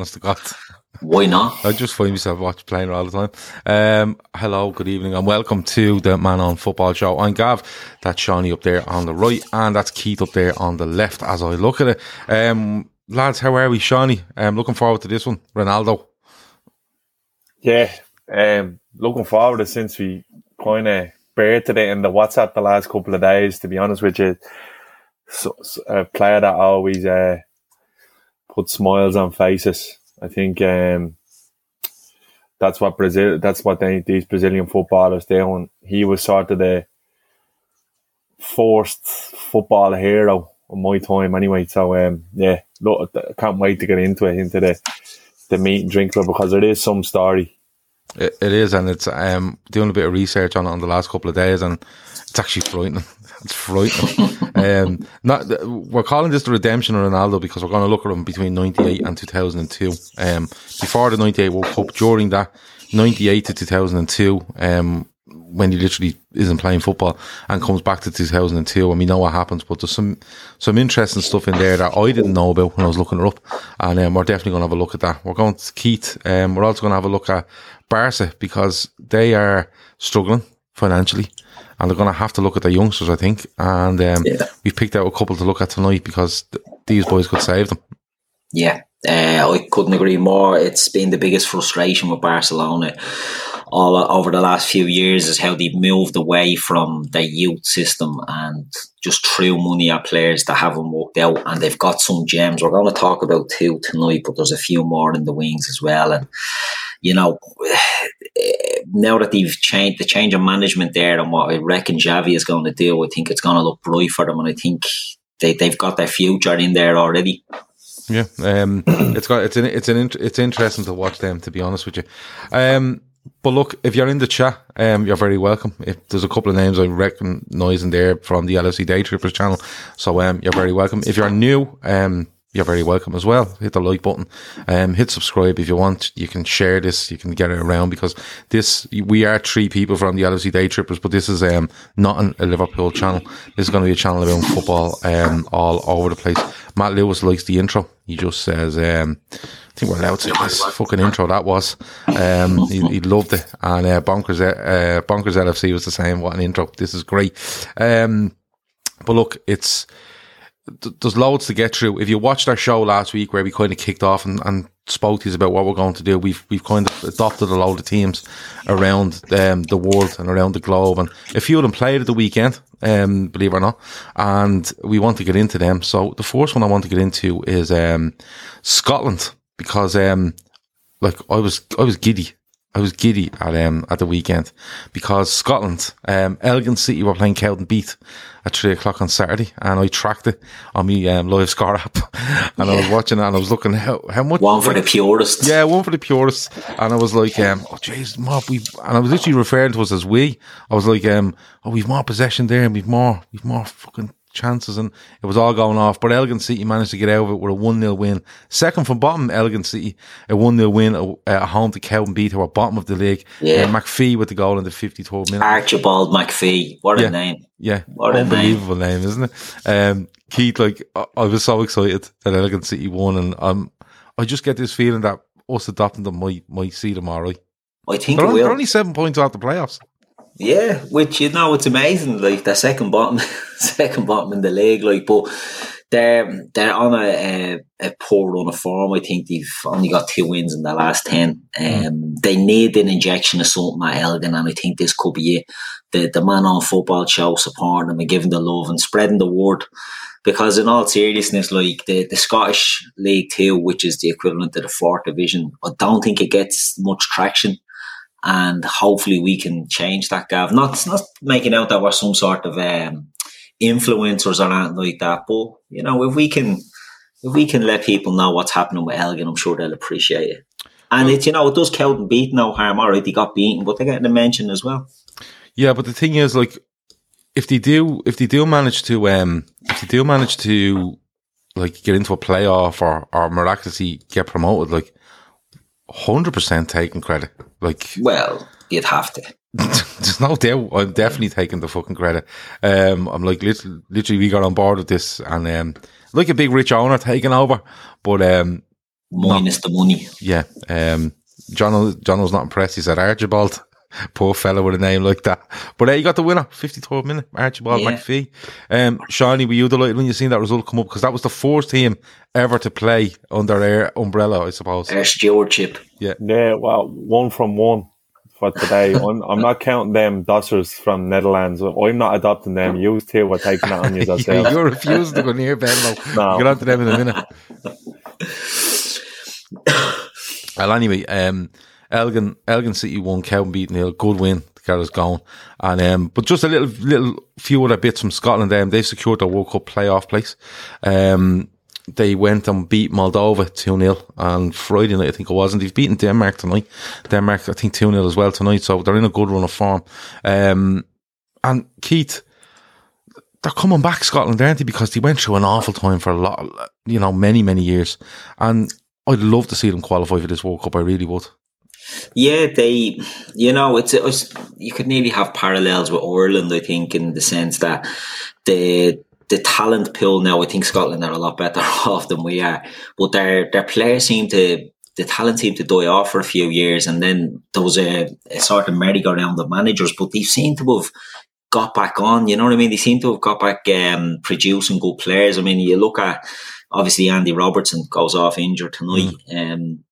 honest to God. Why not? I just find myself watching playing all the time. Um, hello, good evening, and welcome to the Man on Football Show. I'm Gav. That's Seany up there on the right, and that's Keith up there on the left as I look at it. Um, lads, how are we, Seany? I'm um, looking forward to this one. Ronaldo. Yeah, um, looking forward to since we kind of buried it in the WhatsApp the last couple of days, to be honest with you. So, so a player that always uh, put smiles on faces I think um, that's what Brazil. That's what they, these Brazilian footballers do. he was sort of the forced football hero of my time, anyway. So um, yeah, look, I can't wait to get into it, into the the meat and drink club because it is some story. It, it is, and it's um, doing a bit of research on it on the last couple of days, and it's actually frightening. It's frightening. um, not we're calling this the redemption of Ronaldo because we're going to look at him between '98 and 2002. Um, before the '98 World Cup, during that '98 to 2002, um, when he literally isn't playing football and comes back to 2002 and we know what happens but there's some some interesting stuff in there that I didn't know about when I was looking it up and um, we're definitely going to have a look at that we're going to Keith um, we're also going to have a look at Barca because they are struggling financially and they're going to have to look at the youngsters, I think. And um, yeah. we've picked out a couple to look at tonight because th- these boys could save them. Yeah, uh, I couldn't agree more. It's been the biggest frustration with Barcelona all over the last few years is how they've moved away from the youth system and just threw money at players that haven't worked out. And they've got some gems. We're going to talk about two tonight, but there's a few more in the wings as well. And you know, now that they've changed the change of management there and what I reckon Xavi is going to do, I think it's going to look bright for them, and I think they they've got their future in there already. Yeah, um, it's got it's an it's an it's interesting to watch them. To be honest with you, um, but look, if you're in the chat, um, you're very welcome. If there's a couple of names I recognise in there from the LFC Day Trippers channel, so um, you're very welcome. If you're new, um, you're very welcome as well. Hit the like button, um, hit subscribe if you want. You can share this, you can get it around because this, we are three people from the LFC Day Trippers, but this is, um, not an, a Liverpool channel. This is going to be a channel about football, um, all over the place. Matt Lewis likes the intro. He just says, um, I think we're allowed to this fucking intro that was. Um, he, he loved it. And, uh, Bonkers, uh, Bonkers LFC was the same. What an intro. This is great. Um, but look, it's, there's loads to get through. If you watched our show last week where we kind of kicked off and, and spoke to you about what we're going to do, we've we've kind of adopted a load of teams around um, the world and around the globe, and a few of them played at the weekend, um, believe it or not, and we want to get into them. So the first one I want to get into is um, Scotland because um, like I was I was giddy I was giddy at um at the weekend because Scotland, um, Elgin City were playing Cowdenbeath at three o'clock on Saturday, and I tracked it on my um, live score app, and yeah. I was watching it and I was looking how how much one for the purists, yeah, one for the purists, and I was like, um, oh jeez, mob, we, and I was literally referring to us as we. I was like, um, oh, we've more possession there, and we've more, we've more fucking chances and it was all going off. But Elgin City managed to get out of it with a 1 0 win. Second from bottom, Elgin City, a 1 0 win uh, at home to Cowdenbeath, who are bottom of the league. Yeah. Uh, McPhee with the goal in the 53rd minute. Archibald McPhee. What a yeah. name. Yeah. What Unbelievable name. name. isn't it? Um, Keith, like, I, I was so excited that Elgin City won and um, I just get this feeling that us adopting them might, might see them all right. I think they're, only, they're only seven points out the playoffs. Yeah, which you know it's amazing. Like the second bottom, second bottom in the league. Like, but they're they're on a, a, a, poor run of form. I think they've only got two wins in the last ten. Hmm. Um, they need an injection of something at Elgin, and I think this could be it. The the man on football show supporting them and giving the love and spreading the word. Because in all seriousness, like the, the Scottish League Two, which is the equivalent to the fourth division, I don't think it gets much traction and hopefully we can change that, Gav. Not not making out that we're some sort of um, influencers or anything like that, but you know, if we can if we can let people know what's happening with Elgin, I'm sure they'll appreciate it. And well, it, you know, it does beat no harm. All right, they got beaten, but they're getting a mention as well. Yeah, but the thing is, like, if they do, if they do manage to, um, if they do manage to, like, get into a playoff or or miraculously get promoted, like, hundred percent taking credit. Like, well, you'd have to. There's no doubt. I'm definitely taking the fucking credit. Um, I'm like literally, literally, we got on board with this, and um, like a big rich owner taking over. But um, minus the money. Yeah. Um, John, John was not impressed. He said Archibald. Poor fella with a name like that. But uh, you got the winner, 53rd minute, Archibald Yeah. McPhee. Um, Seany, were you delighted when you seen that result come up? Because that was the first team ever to play under their umbrella, I suppose. Our stewardship. Yeah, Yeah, well, one from one for today. I'm, I'm not counting them dossers from Netherlands. I'm not adopting them. You two were taking that on you yourselves. You're refusing to go near Venlo. No. Get on to them in a minute. well, anyway, um, Elgin, Elgin City won, Cowdenbeath nil. Good win The us going. And, um, but just a little, little few other bits from Scotland. Um, they've secured their World Cup playoff place. Um, they went and beat Moldova 2 0 on Friday night, I think it was. And they've beaten Denmark tonight. Denmark, I think 2 0 as well tonight. So they're in a good run of form. Um, and Keith, they're coming back Scotland, aren't they? Because they went through an awful time for a lot, you know, many, many years. And I'd love to see them qualify for this World Cup. I really would. Yeah, they, you know, it's, it's you could nearly have parallels with Ireland. I think in the sense that the the talent pool now. I think Scotland are a lot better off than we are, but their their players seem to the talent seemed to die off for a few years, and then there was a, a sort of merry-go-round of managers. But they seem to have got back on. You know what I mean? They seem to have got back um, producing good players. I mean, you look at obviously Andy Robertson goes off injured tonight, um,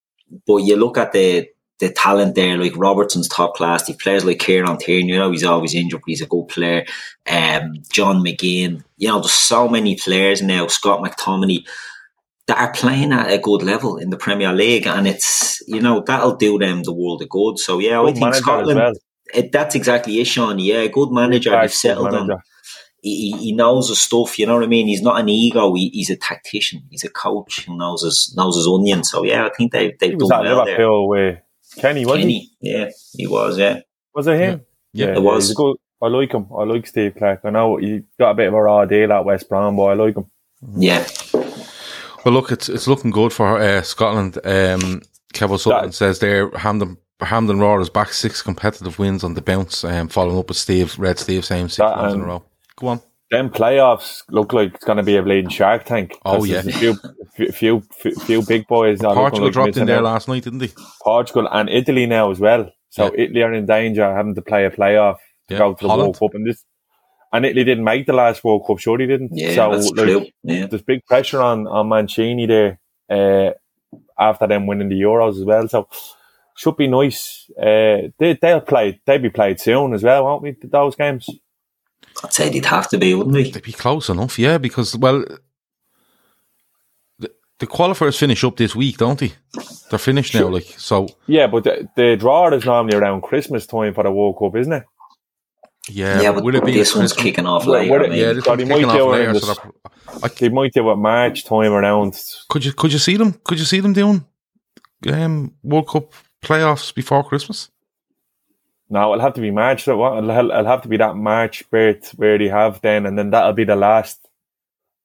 but you look at the the talent there, like Robertson's top class. The players like Kieran Tierney, you know, he's always injured, but he's a good player. Um, John McGinn, you know, there's so many players now. Scott McTominay that are playing at a good level in the Premier League, and it's you know that'll do them the world of good. So yeah, I think Scotland. well. It, that's exactly it, Sean. Yeah, good manager. Back, They've good settled on. manager. He, he- he knows his stuff. You know what I mean. He's not an ego. He, he's a tactician. He's a coach who knows his knows his onion. So yeah, I think they they've He was done at well there. Liverpool with Kenny, was he? Kenny, yeah, he was. Yeah, Was it him? Yeah, it was. He's a good, I like him. I like Steve Clarke. I know he got a bit of a raw deal at West Brom, but I like him. yeah. Well, look, it's it's looking good for uh, Scotland. Um, Kevin Sutton That- says there, Hampden Hampden Roar is back six competitive wins on the bounce, um, following up with Steve Red Steve saying six That, wins in a um, row. Go on. Them playoffs look like it's going to be a bleeding Shark Tank. Oh yeah. a few, few, few, few, few big boys. are Portugal like dropped in there out. last night, didn't they? Portugal and Italy now as well. So Yeah. Italy are in danger of having to play a playoff to Yeah. go to the Holland. World Cup, and this and Italy didn't make the last World Cup. Sure, they didn't. Yeah, so that's like, true. Yeah, there's big pressure on on Mancini there uh, after them winning the Euros as well. So should be nice. Uh, they they'll play. They'll be played soon as well, won't we? Those games. I'd say they'd have to be, wouldn't they? They'd be close enough, yeah, because well, the, the qualifiers finish up this week, don't they? They're finished now, like so. Yeah, but the, the draw is normally around Christmas time for the World Cup, isn't it? Yeah, Yeah, but but will it be this one's Christmas? kicking off Well, later. would it- maybe. Yeah, this So one's they might kicking off do it later. So I, They might do it March time around. could you could you see them? Could you see them doing um, World Cup playoffs before Christmas? No, it'll have to be March. So what? It'll, it'll have to be that March birth where they have then, and then that'll be the last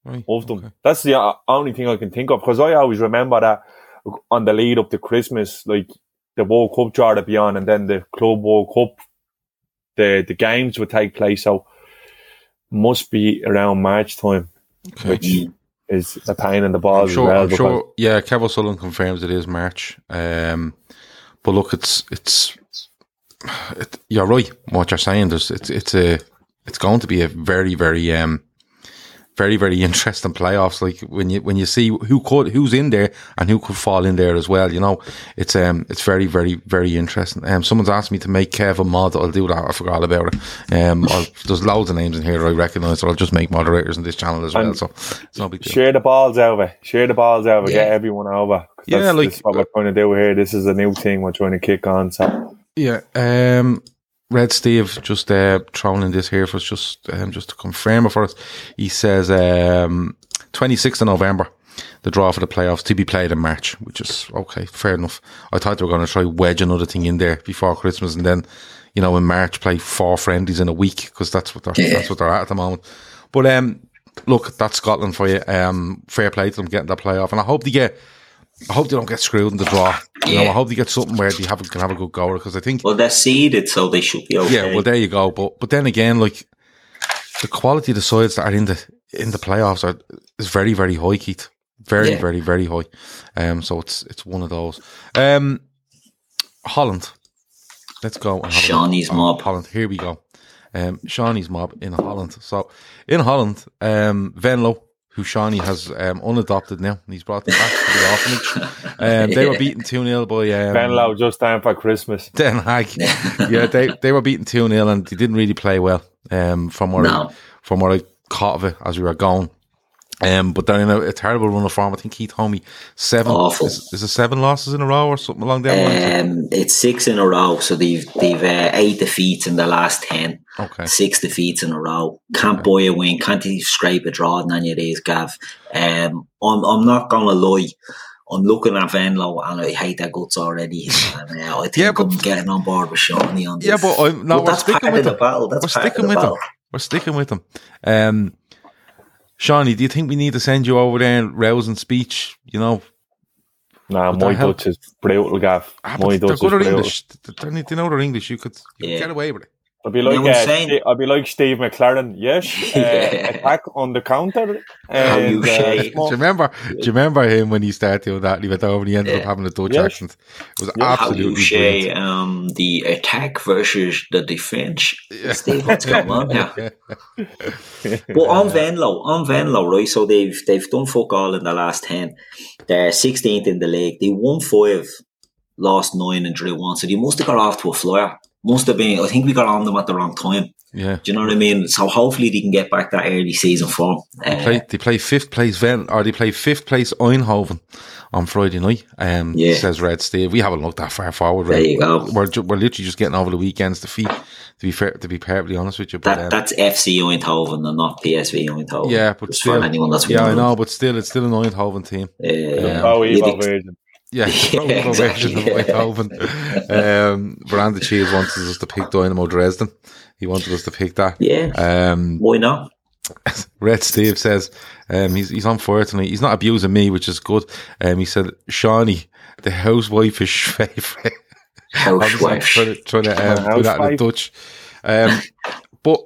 Right. of them. okay. That's the only thing I can think of because I always remember that on the lead up to Christmas, like the World Cup draw to be on, and then the Club World Cup, the the games would take place. So must be around March time, Okay. which is a pain in the I'm balls sure. well. I'm sure. Yeah, Kevin Sullivan confirms it is March. Um, but look, it's it's. It, you're right. What you're saying, there's it's it's a it's going to be a very very um very very interesting playoffs. Like when you when you see who could who's in there and who could fall in there as well. You know, it's um it's very very very interesting. Um, someone's asked me to make Kev a mod. I'll do that. I forgot all about it. Um, I'll, there's loads of names in here I recognise. So I'll just make moderators in this channel as well. And So it's no big deal. Share the balls over. Share the balls over. Yeah. Get everyone over. Yeah, like- what we're trying to do here. This is a new thing we're trying to kick on. So Yeah. Um, Red Steve just uh, this here for us, just um, just to confirm it for us. He says um, 26th of November, the draw for the playoffs to be played in March, which is okay, fair enough. I thought they were going to try wedge another thing in there before Christmas, and then you know in March play four friendlies in a week because that's what they're Yeah. that's what they're at at the moment. But um, look, that's Scotland for you. Um, fair play to them getting that playoff, and I hope they get. I hope they don't get screwed in the draw. You know, I hope they get something where they have can have a good goal because I think Well, they're seeded, so they should be okay. yeah, well, there you go. But but then again, like the quality of the sides that are in the in the playoffs are is very very high, Keith. very, Yeah. very, very high. Um, so it's it's one of those. Um, Holland. Let's go. and Seany's mob. Holland. Here we go. Um, Seany's mob in Holland. So in Holland, um, Venlo, who Seany has um, unadopted now, and he's brought them back to the orphanage. Um, they were beaten 2 0 by um, Venlo just time for Christmas. Den Haag. yeah, they they were beaten 2 0 and they didn't really play well um, from what No. I, from what I caught of it as we were going. Um, but they're in a, a terrible run of form. I think he told me seven. Awful. Is, is it seven losses in a row or something along lines? Um, it's six in a row, so they've they've uh, eight defeats in the last ten. Okay. Six defeats in a row. Can't buy a win. Can't even scrape a draw in any of these, Gav. Um, I'm I'm not gonna lie. I'm looking at Venlo and I hate their guts already. And, uh, I think Yeah, but- I'm getting on board with Seany on this. Yeah, but I'm, no, But we're that's sticking with the them. battle. That's we're sticking the with them. We're sticking with them. Um, Seany, do you think we need to send you over there and rousing speech? You know, Nah, Would my that help? Dutch is brutal, Gav. ah, My but they're Dutch is good at brutal. English. They, they, they know their English. You could you Yeah. could get away with it. I'd be like, I'm uh, saying- Sti- I'd be like Steve McClaren. Yes, uh, Yeah. attack on the counter. How you And, say. uh, Do you remember? Do you remember him when he started doing that? And he went over and he ended up having a Dutch Yes. accent. It was Yeah. How you absolutely say um, the attack versus the defense? Steve, what's going on here? But on Venlo, on Venlo, right? So they've they've done fuck all in the last ten. They're sixteenth in the league. They won five, lost nine, and drew one. So they must have got off to a flyer. Must have been. I think we got on them at the wrong time. Yeah. Do you know what I mean? So hopefully they can get back that early season form. They Uh, play, they play fifth place Ven, or they play fifth place Eindhoven on Friday night. Um, Yeah. says Red Steve. We haven't looked that far forward. There you go. We're, ju- we're literally just getting over the weekend's defeat. To be fair, to be perfectly honest with you, but that um, that's FC Eindhoven and not PSV Eindhoven. yeah, but still, for anyone that's yeah, I know, but still, it's still an Eindhoven team. Uh, Oh, you'd evil version. Yeah, Yeah, yeah exactly. version of Eindhoven. um, Brandon Cheese wanted us to pick Dynamo Dresden. He wanted us to pick that. yeah, Um, why not? Red Steve says um, he's he's on fire tonight. He's not abusing me, which is good. Um, he said Seany, the housewife is favourite. Obviously, Housewife. trying to, trying to um, do that in Housewife. Dutch. Um, but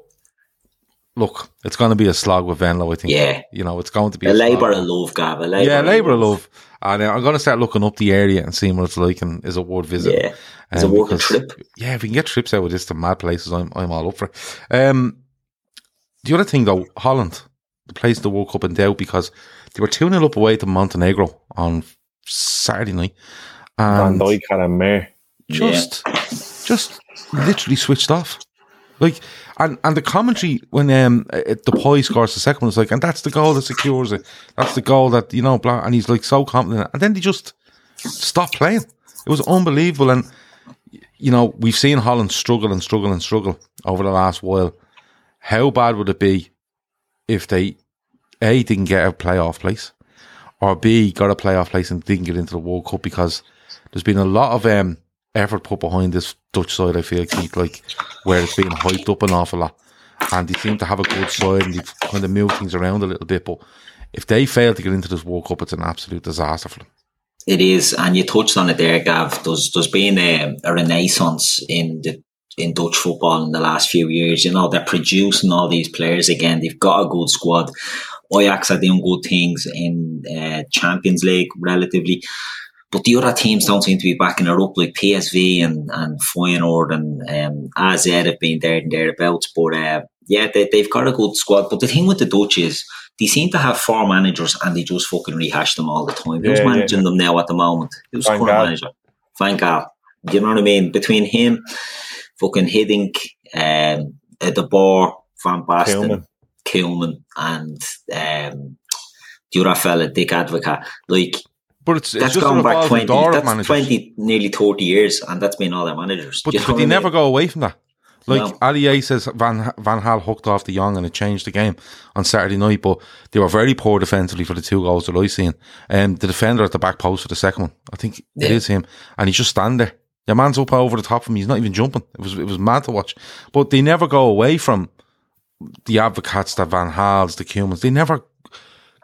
look, it's going to be a slog with Venlo. I think. Yeah. you know, it's going to be A a labour of love, Gav. A labour Yeah, of labour of love. And uh, I'm going to start looking up the area and seeing what it's like and is it worth visiting. Yeah. It's a Um, working because- trip. Yeah, if we can get trips out with this to mad places, I'm I'm all up for it. Um, the other thing though, Holland, the place the World Cup in doubt because they were 2 0 up away to Montenegro on Saturday night. Van And Dijk had a mare. just just literally switched off. Like and and the commentary when um uh, the Poi scores the second one is like, and that's the goal that secures it. That's the goal that you know, blah, and he's like so confident, and then they just stopped playing. It was unbelievable, and you know we've seen Holland struggle and struggle and struggle over the last while. How bad would it be if they a didn't get a playoff place, or b got a playoff place and didn't get into the World Cup because there's been a lot of um, effort put behind this Dutch side. I feel Keith, like where it's been hyped up an awful lot, and they seem to have a good side and they've kind of moved things around a little bit. But if they fail to get into this World Cup, it's an absolute disaster for them. It is, and you touched on it there, Gav. There's there's been a, a renaissance in the in Dutch football in the last few years. You know, they're producing all these players again. They've got a good squad. Ajax are doing good things in uh, Champions League, relatively. But the other teams don't seem to be backing it up, like PSV and, and Feyenoord and um, AZ have been there and thereabouts. But uh, yeah, they, they've got a good squad. But the thing with the Dutch is they seem to have four managers and they just fucking rehash them all the time. Who's Yeah, yeah. managing them now at the moment? Who's current Gaal. manager? Van Gaal. Do you know what I mean? Between him, fucking Hiddink, um, De Boer, Van Basten. Koeman, and um, the other fella, Dick Advocaat. Like, But it's, it's that's just gone back 20, door of that's managers. 20, nearly 30 years, and that's been all their managers. But, you but they I never go away from that. Like No. Ali A says, Van Van Gaal hooked off the young and it changed the game on Saturday night. But they were very poor defensively for the two goals that I seen. Um, the defender at the back post for the second one, I think it Yeah. is him, and he's just standing there. Your man's up over the top of him. He's not even jumping. It was it was mad to watch. But they never go away from the advocates, the Van Gaals, the Koemans. They never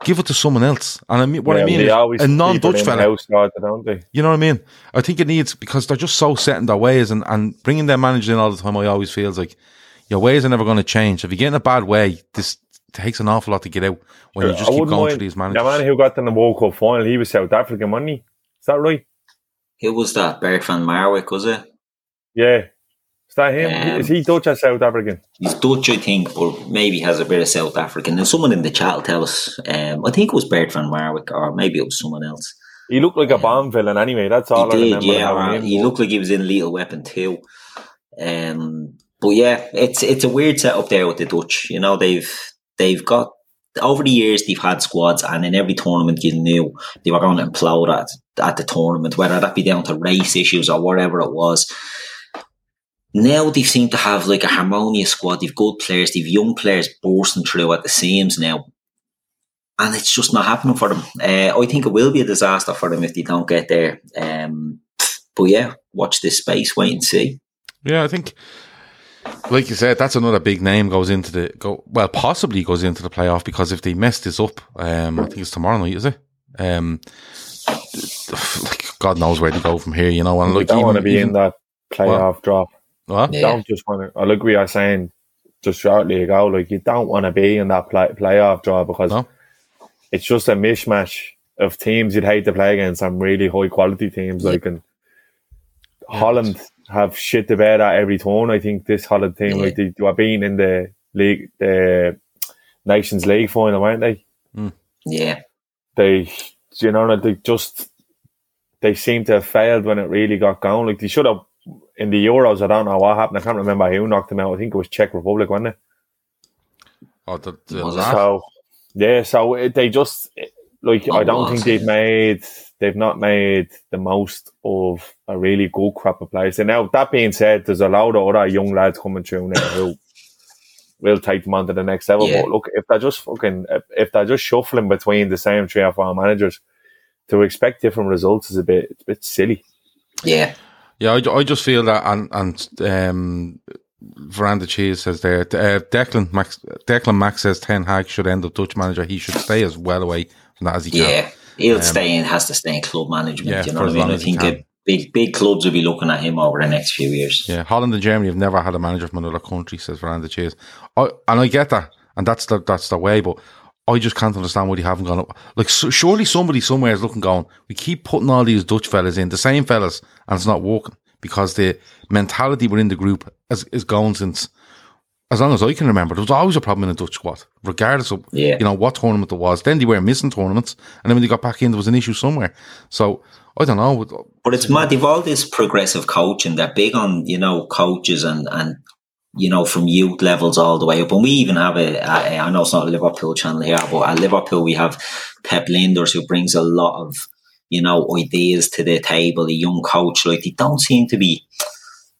give it to someone else. And I mean, what I mean they is always a non-Dutch in fella. house, don't they? You know what I mean? I think it needs because they're just so set in their ways, and, and bringing their manager in all the time. I always feels like your ways are never going to change. If you get in a bad way, this takes an awful lot to get out when you I just keep going mind- through these managers. The managers. man who got in the World Cup final, he was South African, wasn't he? Is that right? Who was that? Bert van Marwijk, was it? Yeah. Is that him? Um, Is he Dutch or South African? He's Dutch, I think, but maybe has a bit of South African. And someone in the chat will tell us. Um, I think it was Bert van Marwijk, or maybe it was someone else. He looked like a Bond villain anyway. That's all he I did, remember. yeah. him. he looked like he was in Lethal Weapon too. Um, but yeah, it's it's a weird setup there with the Dutch. You know, they've they've got over the years they've had squads, and in every tournament you knew they were going to implode at at the tournament, whether that be down to race issues or whatever it was. Now they seem to have like a harmonious squad. They've good players, they've young players bursting through at the seams now. And it's just not happening for them. Uh, I think it will be a disaster for them if they don't get there. Um, but yeah, watch this space, wait and see. Yeah, I think, like you said, that's another big name goes into the go. Well, possibly goes into the playoff because if they mess this up, um, I think it's tomorrow night, is it? Um, like God knows where to go from here, you know. And You like, don't even- want to be even- in that playoff drop. What? Yeah. Don't just want to. I look we are saying just shortly ago. Like you don't want to be in that play, playoff draw because No. it's just a mishmash of teams you'd hate to play against. Some really high quality teams like and Holland have shit to bed at every turn. I think this Holland team Yeah. like they, they were being in the league, the Nations League final, weren't they? Hmm. Yeah, they you know they just they seem to have failed when it really got going. Like they should have in the Euros. I don't know what happened. I can't remember who knocked them out. I think it was Czech Republic, wasn't it? Oh, the, the Was it? last- So yeah, so it, they just like I Oh, don't was think they've made they've not made the most of a really good crop of players. And now that being said, there's a lot of other young lads coming through now who will take them on to the next level. Yeah. But look, if they're just fucking if, if they're just shuffling between the same three or four managers, to expect different results is a bit it's a bit silly. yeah, Yeah, I, I just feel that, and and um, Veranda Cheese says there, uh, Declan Max, Declan Max says Ten Hag should end up Dutch manager. He should stay as well away from that as he can. yeah. He'll stay in, has to stay in club management. yeah, you for know what I mean? long I think big big clubs will be looking at him over the next few years. Yeah, Holland and Germany have never had a manager from another country, says Veranda Cheese. I, and I get that, and that's the that's the way, but I just can't understand why they haven't gone up. Like, so, surely somebody somewhere is looking, going, we keep putting all these Dutch fellas in, the same fellas, and it's not working because the mentality within the group is, is going since as long as I can remember. There was always a problem in the Dutch squad, regardless of Yeah. you know what tournament it was. Then they were missing tournaments, and then when they got back in, there was an issue somewhere. So I don't know. But it's mad. They've all this progressive coaching. They're big on you know coaches and and you know from youth levels all the way up. And we even have a, a I know it's not a Liverpool channel here, but at Liverpool we have Pep Lijnders who brings a lot of you know ideas to the table. A young coach like they don't seem to be.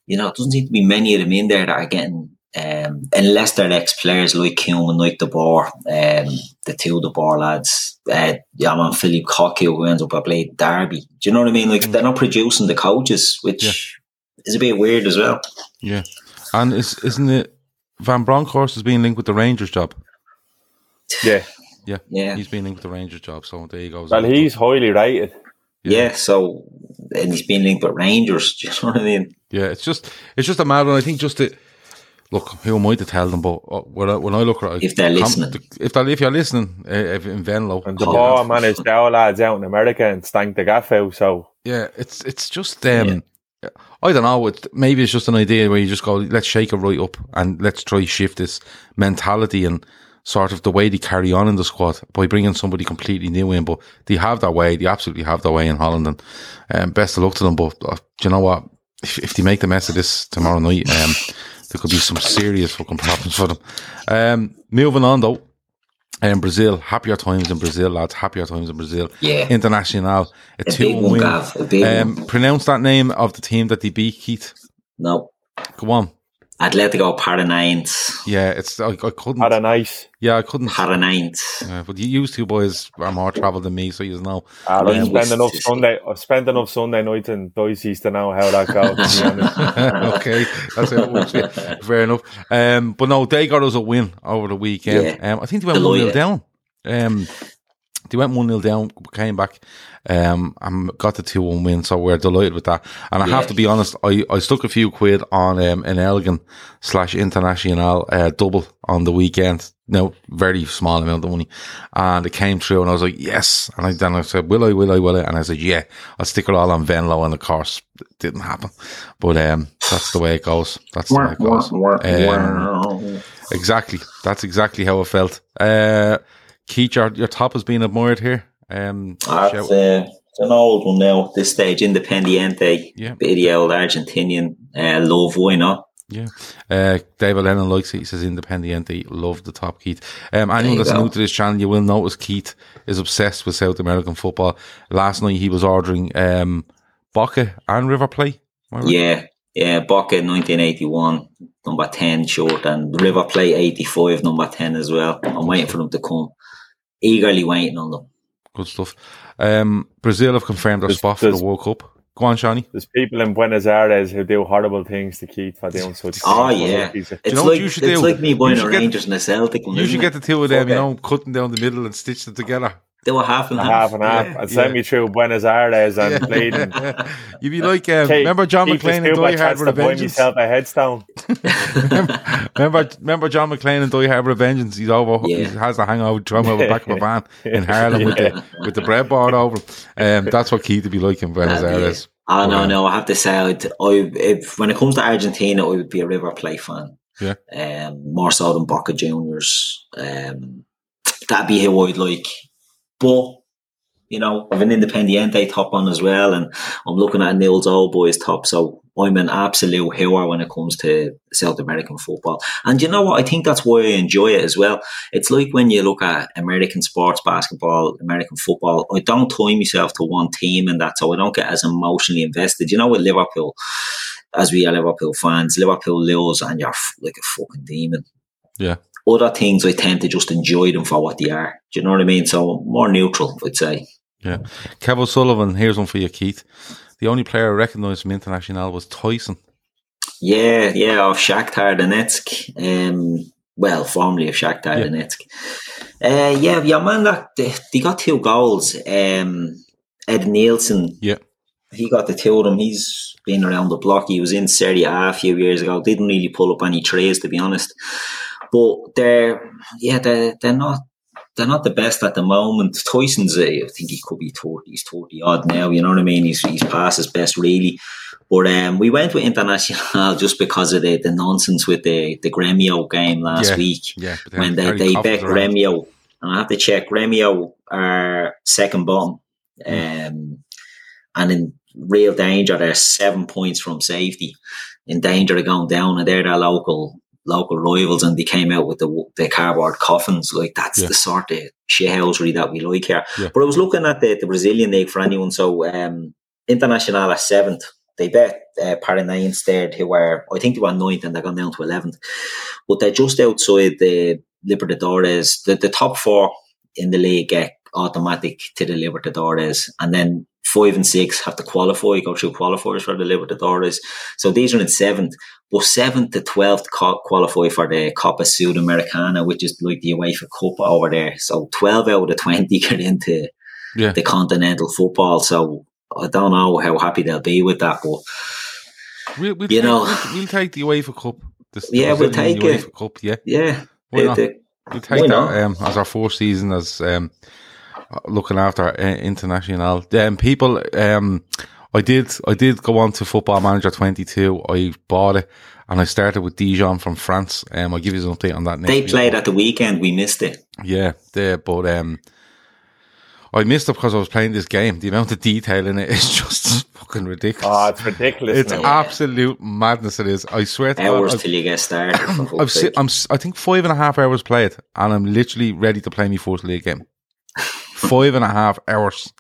You know, it doesn't seem to be many of them in there that are getting. Um, unless they're ex-players like Koeman, like De Boer, um, the two De Boer lads, uh, yeah, man, Phillip Cocu, who ends up at Blade Derby. Do you know what I mean? Like, they're not producing the coaches, which is a bit weird as well. Yeah, and is isn't it Van Bronckhorst is being linked with the Rangers job? Yeah. Yeah, Yeah. he's being linked with the Rangers job. So there you go. Well, he's highly rated. Yeah, so, and he's been linked with Rangers. Do you know what I mean? Yeah, it's just it's just a mad one. I think just to look, who am I to tell them? But uh, when I, when I look at it, If they're listening. if they if you're listening, uh, if in Venlo, And the Oh, ball managed our lads out in America and stank the gaff out. So yeah, it's it's just um, I don't know. It, maybe it's just an idea where you just go, let's shake it right up and let's try shift this mentality and sort of the way they carry on in the squad by bringing somebody completely new in. But they have their way. They absolutely have their way in Holland, and um, best of luck to them. But uh, do you know what? If, if they make the mess of this tomorrow night, um, there could be some serious fucking problems for them. Um, moving on though. Um, Brazil, happier times in Brazil, lads. Happier times in Brazil. Yeah. Internacional, a, A two win. Gav. A big Um, pronounce that name of the team that they beat, Keith. No. Go on. Athletico Paranaense. Yeah, it's I, I couldn't. had a nice. yeah, I couldn't. Paranaense. Uh, but you, you two boys are more travelled than me, so you know. Uh, Yeah, I've spent we- enough Sunday. I spend enough Sunday nights in Dicey's to know how that goes. To be honest. okay, that's how it works. yeah. Fair enough. Um, but no, they got us a win over the weekend. Yeah. Um, I think they went one 0 down. Um, they went one 0 down, came back, um, and got the two one win. So we're delighted with that. And I have to be honest, I, I stuck a few quid on um, an Elgin slash Internacional uh, double on the weekend no, very small amount of money. And it came through and I was like, yes. And I, then I said, will I, will I, will I? And I said, yeah, I'll stick it all on Venlo. And of course, it didn't happen. But, um, that's the way it goes. That's the way it goes. Um, exactly. That's exactly how it felt. Uh, Keith, your, your top has been admired here. Um, That's, uh, it's an old one now at this stage, Independiente. Yeah. Bit of the old Argentinian uh, love, why not? Yeah. Uh, David Lennon likes it. He says Independiente. Love the top, Keith. Um, anyone that's go. new to this channel, you will notice Keith is obsessed with South American football. Last night he was ordering um, Boca and River Plate. Yeah, yeah. Boca 1981, number 10 short, and River Plate 85, number 10 as well. I'm waiting for them to come. Eagerly waiting on them. Good stuff. Um, Brazil have confirmed their There's- spot for there's- the World Cup. Go on, Seany. There's people in Buenos Aires who do horrible things to keep for doing such. Oh, yeah. He's a- It's you know like you should it's do? like me You buying should a get- Rangers and a Celtic one. You should get it? the two of them, you know, cutting down the middle and stitch them together. They were half and half. half and half, Yeah. and send me through Buenos Aires and played. in- You'd be like, um, Keith- remember John Keith McClane is and still my Die Hard with to a buy Vengeance? myself a headstone. remember, remember John McClane and Die Hard with a Vengeance? He's over, Yeah. he has the hangover, drum over the back of a van in Harlem with the with the breadboard over. him. Um, that's what Keith would be like in Buenos That'd be Aires. it. Oh no, Yeah. no! I have to say, I'd, I if when it comes to Argentina, I would be a River Plate fan. Yeah. um, more so than Boca Juniors. Um, that'd be who I'd like. But you know, I've an Independiente top on as well, and I'm looking at Newell's Old Boys top. So I'm an absolute hero when it comes to South American football. And you know what? I think that's why I enjoy it as well. It's like when you look at American sports, basketball, American football. I don't tie myself to one team and that, so I don't get as emotionally invested. You know, with Liverpool, as we are Liverpool fans, Liverpool lose and you're like a fucking demon. Yeah. Other things, I tend to just enjoy them for what they are. Do you know what I mean? So more neutral, I'd say. Yeah. Kev O'Sullivan, here's one for you, Keith. The only player I recognised from Internacional was Taison. Yeah, yeah, of Shakhtar Donetsk. Um, well, formerly of Shakhtar Yeah. Donetsk. Uh, yeah, yeah, man, that, they, they got two goals. Um, Edenilson, Yeah. he got the two of them. He's been around the block. He was in Serie A a few years ago. Didn't really pull up any trays, to be honest. But they're, yeah, they're, they're not. They're not the best at the moment. Taison's, I think he could be 30, he's 30 odd now, you know what I mean? He's, he's past his best, really. But um, we went with Internacional just because of the, the nonsense with the, the Gremio game last Yeah. week Yeah. when they, they bet. Gremio. And I have to check, Gremio are second bottom. Hmm. Um, and in real danger, they're seven points from safety. In danger of going down, and they're their local local rivals, and they came out with the the cardboard coffins. Like that's Yeah. the sort of shithousery that we like here. Yeah. But I was looking at the, the Brazilian league for anyone. So um, Internacional are seventh. They bet uh, Paranaense third, who were I think they were ninth, and they're gone down to eleventh. But they're just outside the Libertadores. The the top four in the league get automatic to the Libertadores, and then five and six have to qualify, go through qualifiers for the Libertadores. So these are in seventh, but seventh to twelfth qualify for the Copa Sudamericana, which is like the UEFA Cup over there. So twelve out of the twenty get into Yeah. the continental football. So I don't know how happy they'll be with that, but We'll, we'll, You take, know- we'll, we'll take the UEFA Cup. The Yeah, we'll take it. Cup. Yeah. yeah, Why the- not? the- We'll take that um, as our fourth season as um, looking after uh, internacional. Um, people, um, I did, I did go on to Football Manager 22. I bought it and I started with Dijon from France. Um, I'll give you an update on that next they week. played at the weekend. We missed it. Yeah, there, but um, I missed it because I was playing this game. The amount of detail in it is just fucking ridiculous. Oh, it's ridiculous. it's now. absolute madness. It is. I swear to God, Hours I've- till you get started. for I've si- I'm, s- I think five and a half hours played, and I'm literally ready to play my fourth league game. Five and a half hours,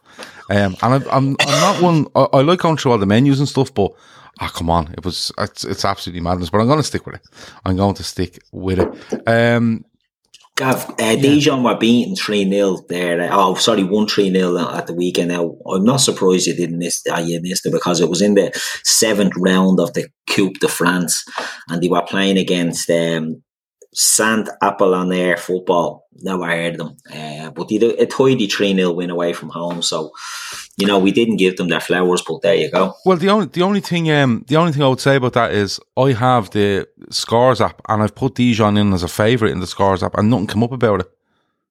um, and I'm, I'm, I'm not one. I, I like going through all the menus and stuff, but ah, come on, it was it's, it's absolutely madness. But I'm going to stick with it. I'm going to stick with it. Um, Gav, uh, Dijon were beaten 3 0 there. Oh, sorry, 1 3 0 at the weekend. Now, I'm not surprised you didn't miss uh, you missed it because it was in the seventh round of the Coupe de France and they were playing against um, Sant Apollinaire football. Never heard of them. Uh, but they, a tidy 3 0 win away from home. So, you know, we didn't give them their flowers, but there you go. Well, the only the only thing um the only thing I would say about that is I have the Scores app and I've put Dijon in as a favourite in the Scores app and nothing come up about it.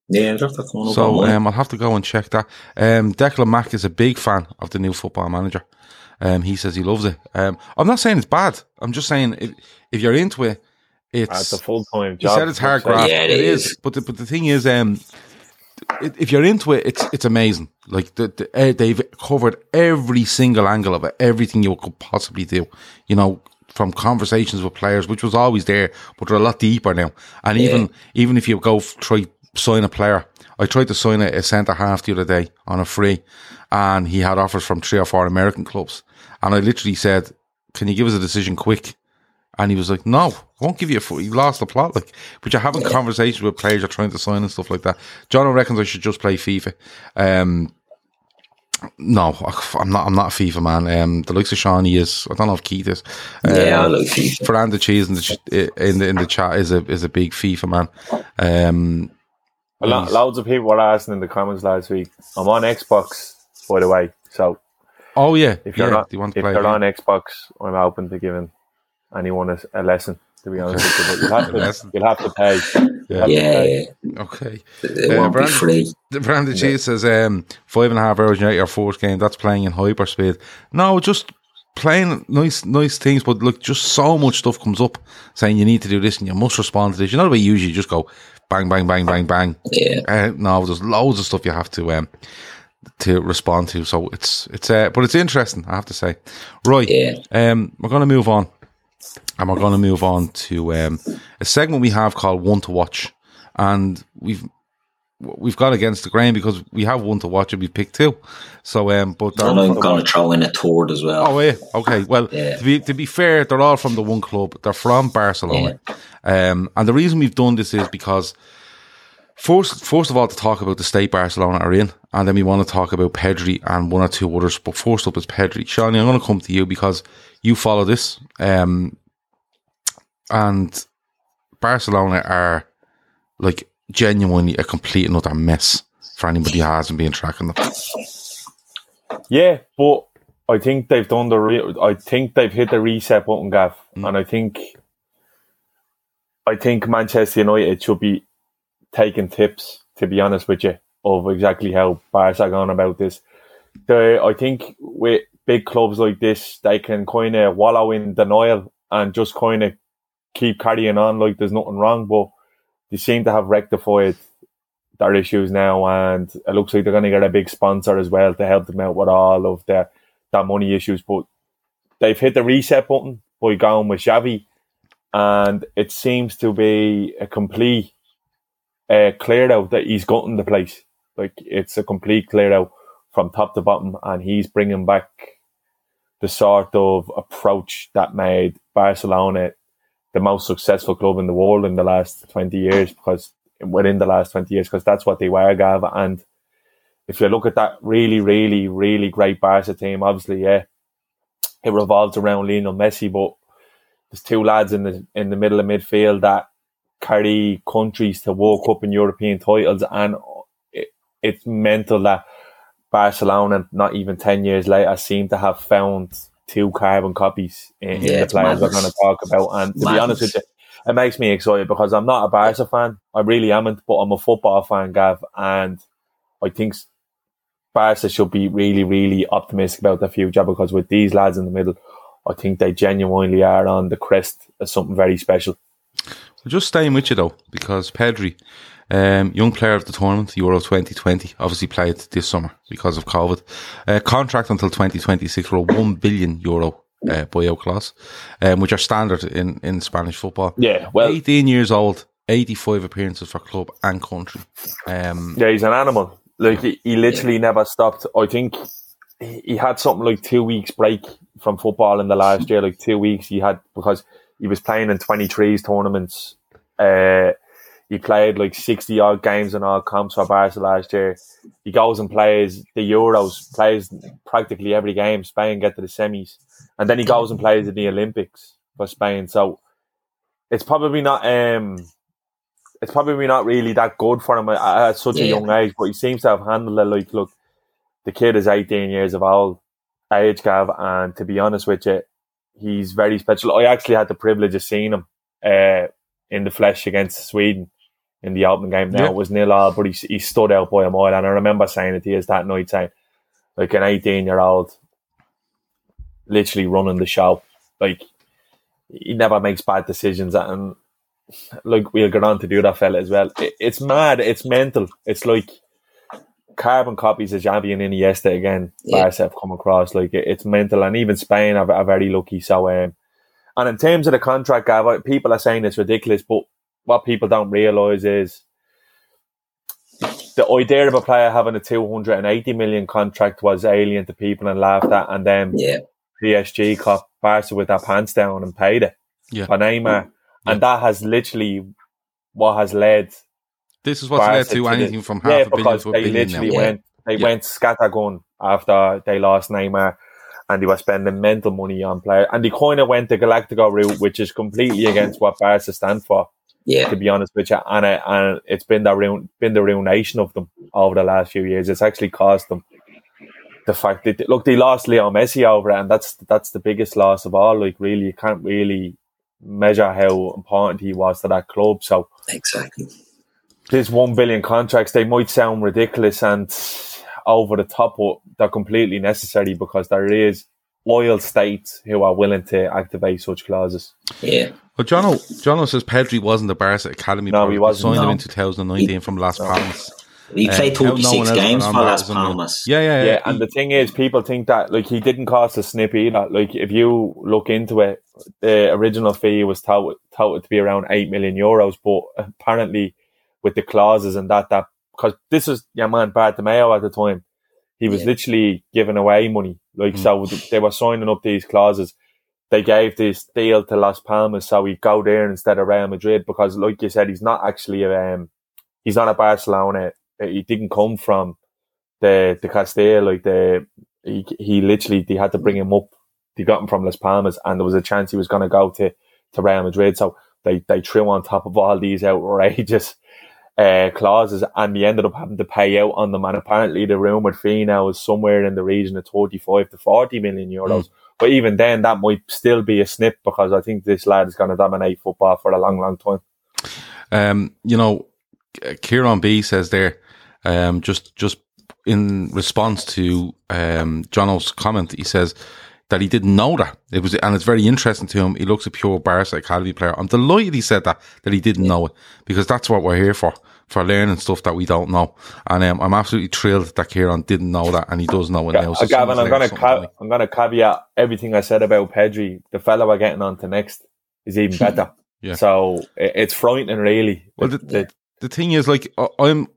Yeah, that's the So um, I'll have to go and check that. Um, Declan Mack is a big fan of the new football manager. Um, he says he loves it. Um, I'm not saying it's bad. I'm just saying if if you're into it, it's It's a full time He job. said it's hard graft. Yeah, it it is. is. But the, but the thing is, um, i- if you're into it, it's it's amazing. Like the, the, eh, they've covered every single angle of it, everything you could possibly do. You know, from conversations with players, which was always there, but they're a lot deeper now. And even even if you go f- try sign a player, I tried to sign a, a centre half the other day on a free, and he had offers from three or four American clubs, and I literally said, "Can you give us a decision quick?" And he was like, "No, I won't give you a." F-. He lost the plot, like. But you're having conversations with players you're trying to sign and stuff like that. John reckons I should just play FIFA. Um, no, I'm not. I'm not a FIFA man. Um, the likes of Seany is. I don't know if Keith is. yeah, I Um, like FIFA. Fernando Cheese in the in the in the chat is a is a big FIFA man. Um, A lo- loads of people were asking in the comments last week. I'm on Xbox, by the way. So oh yeah, if you're yeah. not, you want to if play? you're a on? Xbox, I'm open to giving anyone a, a lesson. To be honest with you, but you'll have to, you'll have to pay. Yeah. Yeah, pay. yeah. Okay. It Uh, won't be Brandon- free. The Brandon Cheese says um, five and a half hours in your fourth game. That's playing in hyperspeed. No, just playing nice, nice things. But look, just so much stuff comes up saying you need to do this and you must respond to this. You know the way you usually just go bang, bang, bang, bang, bang. Yeah. Uh, no, there's loads of stuff you have to um to respond to. So it's it's uh, but it's interesting. I have to say. Right. Yeah. Um, we're gonna move on, and we're gonna move on to um a segment we have called One to Watch, and we've we've got against the grain because we have one to watch and we picked two. So um, but And I'm going to throw in a third as well. Oh yeah, okay. Well, Yeah. to be to be fair, they're all from the one club. They're from Barcelona, um, and the reason we've done this is because first, first of all, to talk about the state Barcelona are in, and then we want to talk about Pedri and one or two others. But first up is Pedri. Seany, I'm going to come to you because you follow this, um, and Barcelona are like genuinely a complete and utter mess for anybody who hasn't been tracking them. Yeah, but I think they've done the. Re- I think they've hit the reset button, Gav, Mm. and I think. I think Manchester United should be taking tips. To be honest with you, of exactly how Barca are going about this. The, I think with big clubs like this, they can kind of wallow in denial and just kind of keep carrying on like there's nothing wrong. But they seem to have rectified their issues now, and it looks like they're going to get a big sponsor as well to help them out with all of their that money issues. But they've hit the reset button by going with Xavi, and it seems to be a complete uh, clear out that he's gotten the place. Like it's a complete clear out from top to bottom, and he's bringing back the sort of approach that made Barcelona the most successful club in the world in the last 20 years because within the last 20 years because that's what they were Gav. And if you look at that really really really great Barca team obviously yeah it revolves around Lionel Messi but there's two lads in the in the middle of midfield that carry countries to World Cup and European titles and it, it's mental that Barcelona and not even 10 years later seem to have found two carbon copies in, in the players we're going to talk about and to be honest with you it makes me excited because I'm not a Barca fan. I really am but I'm a football fan, Gav, and I think Barca should be really, really optimistic about the future because with these lads in the middle, I think they genuinely are on the crest of something very special. Just staying with you though, because Pedri, um, young player of the tournament, Euro 2020, obviously played this summer because of COVID. Uh, contract until 2026 for a 1 billion euro uh, buyout clause, um, which are standard in, in Spanish football. Yeah, well, 18 years old, 85 appearances for club and country. Um, yeah, he's an animal. Like he, he literally never stopped. I think he, he had something like two weeks break from football in the last year, like two weeks he had because he was playing in 23s tournaments. Uh, he played like 60 odd games in all comps for Barca last year. He goes and plays the Euros, plays practically every game. Spain get to the semis. And then he goes and plays in the Olympics for Spain. So it's probably not um it's probably not really that good for him at, at such Yeah. a young age, but he seems to have handled it like, look, the kid is 18 years of old age, Gav, and to be honest with you, he's very special. I actually had the privilege of seeing him uh, in the flesh against Sweden in the opening game. Now Yeah. it was nil all, but he, he stood out by a mile, and I remember saying it to you that night, saying, like an 18 year old, literally running the show. Like, he never makes bad decisions, and like we'll get on to do that fella as well. It, it's mad. It's mental. It's like carbon copies of Xavi and Iniesta again. Yeah. Barca have come across like it, it's mental, and even Spain are, are very lucky. So, um, and in terms of the contract, Gav, people are saying it's ridiculous, but what people don't realise is the idea of a player having a 280 million contract was alien to people and laughed at, and then Yeah, PSG caught Barca with their pants down and paid it Yeah. for Neymar. And that has literally what has led This is what's Barca led to the- anything from half yeah, a billion because to a they billion now. literally Yeah. went they Yeah. went scattergun after they lost Neymar and they were spending mental money on players. And they kind of went the Galactico route, which is completely against what Barca stand for, yeah, to be honest with you. And, it, and it's been the ruin, been the ruination of them over the last few years. It's actually caused them the fact that look they lost Leo Messi over it, and that's that's the biggest loss of all. Like really, you can't really measure how important he was to that club. So exactly. These one billion contracts, they might sound ridiculous and over the top, but they're completely necessary because there is oil states who are willing to activate such clauses. Yeah, But Jono, Jono says Pedri wasn't the Barca academy. No, product. he wasn't, Signed him in 2019 from Las No. Palmas. he Uh, played how 26 one else games for Las. Palmas. Yeah, yeah, Yeah, yeah. and the thing is, people think that like he didn't cost a snip either. Like if you look into it, the original fee was touted, touted to be around eight million euros, but apparently with the clauses and that that because this was your man Bartomeu at the time, he was Yeah. literally giving away money. Like so, they were signing up these clauses. They gave this deal to Las Palmas, so he'd go there instead of Real Madrid because, like you said, he's not actually a, um, he's not a Barcelona. He didn't come from the the Castile, like the he, he literally they had to bring him up. They got him from Las Palmas, and there was a chance he was going to go to to Real Madrid. So they they threw on top of all these outrageous uh, clauses, and he ended up having to pay out on them. And apparently, the rumored fee now is somewhere in the region of thirty five to forty million euros. But even then, that might still be a snip because I think this lad is going to dominate football for a long, long time. Um, you know, Kieran B says there, um, just just in response to um, Jono's comment, he says that he didn't know that it was, and it's very interesting to him. He looks a pure Barca academy player. I'm delighted he said that that he didn't know it because that's what we're here for. For learning stuff that we don't know, and um, I'm absolutely thrilled that Kieran didn't know that, and he does know it now. So Gavin, I'm gonna something ca-. I'm gonna caveat everything I said about Pedri. The fella we're getting on to next is even better. Yeah. So it's frightening, really. Well, The- the- the- the thing is, like, I- I'm,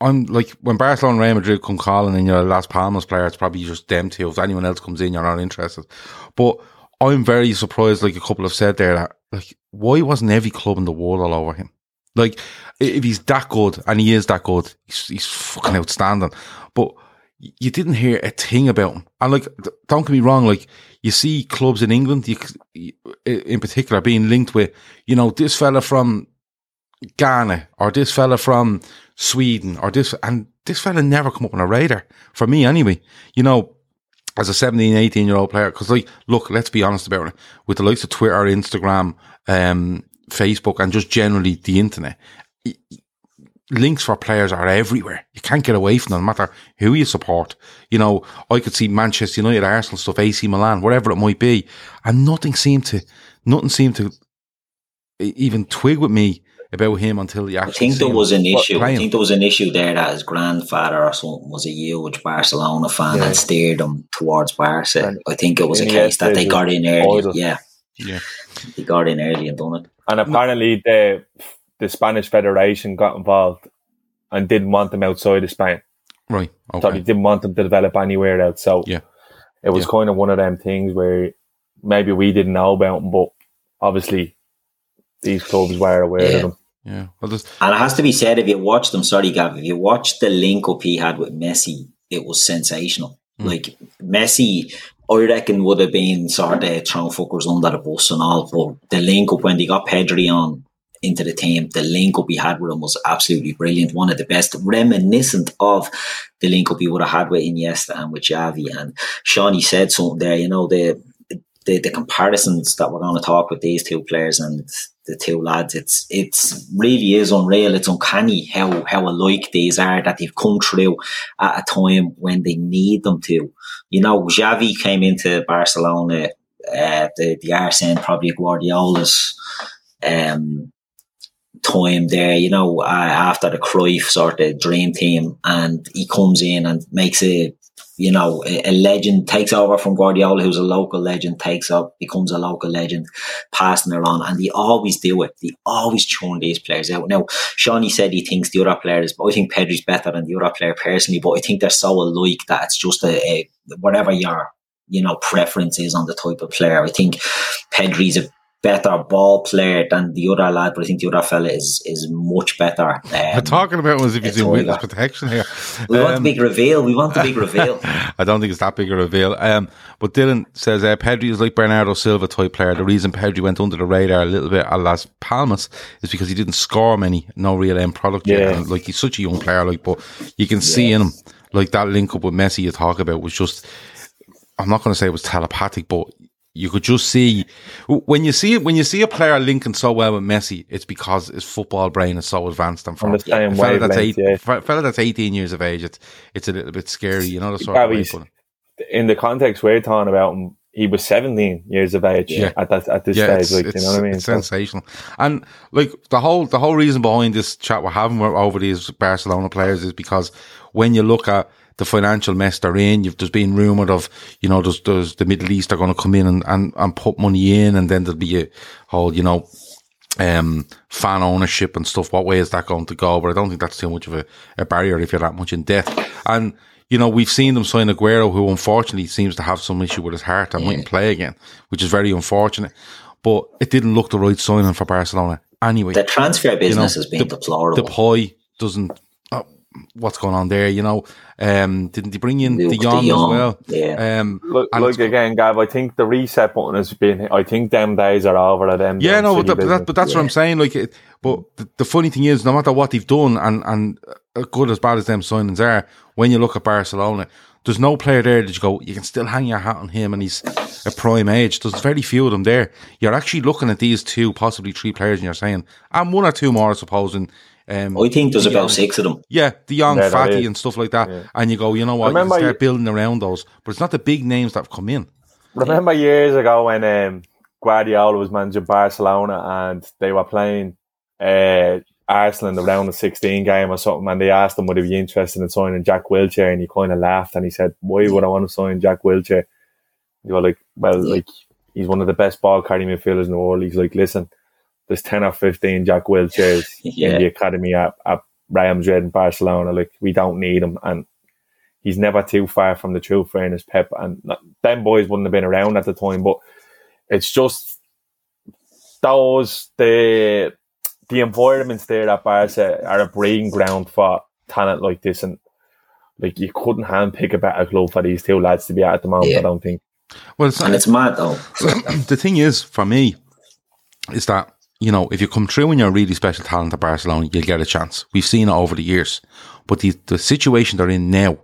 I'm like when Barcelona and Real Madrid come calling and you're a Las Palmas player, it's probably just them two. If anyone else comes in, you're not interested. But I'm very surprised, like a couple have said there, that like why wasn't every club in the world all over him? Like, if he's that good, and he is that good, he's, he's fucking outstanding. But you didn't hear a thing about him. And like, don't get me wrong, like you see clubs in England, you, in particular, being linked with, you know, this fella from Ghana or this fella from Sweden or this, and this fella never come up on a radar for me anyway. You know, as a 17, 18 year old player, because like, look, let's be honest about it. With the likes of Twitter, Instagram, um, Facebook, and just generally the internet, links for players are everywhere. You can't get away from them, no matter who you support. You know, I could see Manchester United, Arsenal stuff, AC Milan, whatever it might be, and nothing seemed to, nothing seemed to even twig with me about him until the I think there was an issue. I think there was an issue there that his grandfather or something was a huge Barcelona fan Yeah. and steered him towards Barca. And I think it was a Iniesta case that they got in early. idol. Yeah, Yeah. they got in early and done it. and apparently, the the Spanish Federation got involved and didn't want them outside of Spain. Right. So they Okay. didn't want them to develop anywhere else. So Yeah. it was Yeah. kind of one of them things where maybe we didn't know about them, but obviously these clubs were aware Yeah. of them. Yeah. Well, there's, And it has to be said, if you watch them, sorry, Gav, if you watch the link up he had with Messi, it was sensational. Mm. Like Messi, I reckon would have been sort of throwing fuckers under the bus and all, but the link up when they got Pedri on, into the team. The link up he had with him was absolutely brilliant. One of the best, reminiscent of the link up he would have had with Iniesta and with Xavi. And Seany said something there, you know, the the, the comparisons that we're going to talk with these two players and the two lads, it's it's really is unreal. It's uncanny how how alike these are that they've come through at a time when they need them to. You know, Xavi came into Barcelona, uh, the the Arsene probably Guardiola's um, time there, you know, uh, after the Cruyff sort of dream team, and he comes in and makes a, you know, a, legend takes over from Guardiola, who's a local legend, takes up, becomes a local legend, passing it on, and they always do it. They always churn these players out. Now, Seany said he thinks the other players, but I think Pedri's better than the other player personally, but I think they're so alike that it's just a, a whatever your you know preference is on the type of player. I think Pedri's a better ball player than the other lad, but I think the other fella is is much better. Um, We're talking about was if he's in witness protection here. We um, want a big reveal. We want a big reveal. I don't think it's that big a reveal. Um, but Dylan says uh, Pedri is like Bernardo Silva type player. The reason Pedri went under the radar a little bit at Las Palmas is because he didn't score many, no real end product yeah. yet. Like he's such a young player, like, but you can see in him like that link up with Messi you talk about was just. I'm not going to say it was telepathic, but you could just see when you see it when you see a player linking so well with Messi, it's because his football brain is so advanced and from fella that's eight, yeah. fella that's eighteen years of age, it's it's a little bit scary, you know the sort of way, In the context we're talking about him, he was 17 years of age yeah. at that at this yeah, stage. Like, you know what I mean? It's so. sensational. And like the whole the whole reason behind this chat we're having over these Barcelona players is because when you look at the financial mess they're in. You've, there's been rumoured of, you know, there's, there's the Middle East are going to come in and, and, and put money in and then there'll be a whole, you know, um, fan ownership and stuff. What way is that going to go? But I don't think that's too much of a, a barrier if you're that much in debt. And, you know, we've seen them sign Aguero, who unfortunately seems to have some issue with his heart and yeah. mightn't play again, which is very unfortunate. But it didn't look the right signing for Barcelona anyway. The transfer business you know, has been the, deplorable. The pie doesn't what's going on there, you know. Um, didn't they bring in Luuk De Jong, as well? Yeah. Um, look, look again, Gav. I think the reset button has been. I think them days are over. At them. Yeah, no, but, that, that, but, that's yeah. what I'm saying. Like, it, but the, the, funny thing is, no matter what they've done, and and uh, good as bad as them signings are, when you look at Barcelona, there's no player there that you go, you can still hang your hat on him, and he's a prime age. There's very few of them there. You're actually looking at these two, possibly three players, and you're saying, and one or two more, I suppose, in um, I think there's about young, six of them. Yeah, the young yeah, Fati and stuff like that. Yeah. And you go, you know what? you start you, building around those, but it's not the big names that have come in. Remember years ago when um, Guardiola was managing Barcelona and they were playing uh, Arsenal in the round of 16 game or something, and they asked him would he be interested in signing Jack Wilshere, and he kind of laughed and he said, "Why would I want to sign Jack Wilshere?" You were like, "Well, like he's one of the best ball carrying midfielders in the world." He's like, "Listen." There's 10 or 15 Jack Wilsheres yeah. in the academy at, at Real Madrid and Barcelona. Like, we don't need him. And he's never too far from the truth, fairness, Pep. And them boys wouldn't have been around at the time, but it's just those, the, the environments there at Barca are a breeding ground for talent like this. And like, you couldn't handpick a better club for these two lads to be at at the moment, yeah. I don't think. Well, it's, and it's mad though. the thing is, for me, is that you know, if you come through and you're a really special talent at Barcelona, you'll get a chance. We've seen it over the years. But the, the situation they're in now,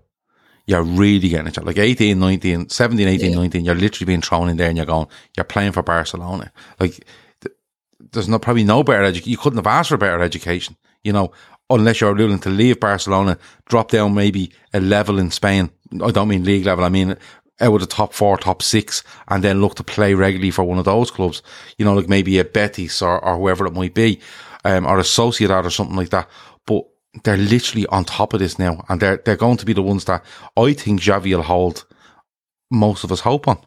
you're really getting a chance. Like 18, 19, 17, 18, yeah. 19, you're literally being thrown in there and you're going, you're playing for Barcelona. Like, th- there's no, probably no better education. You couldn't have asked for a better education, you know, unless you're willing to leave Barcelona, drop down maybe a level in Spain. I don't mean league level. I mean out of the top four, top six, and then look to play regularly for one of those clubs. You know, like maybe a Betis or, or whoever it might be, um, or a Sociedad or something like that. But they're literally on top of this now, and they're they're going to be the ones that I think Xavi will hold most of us hope on.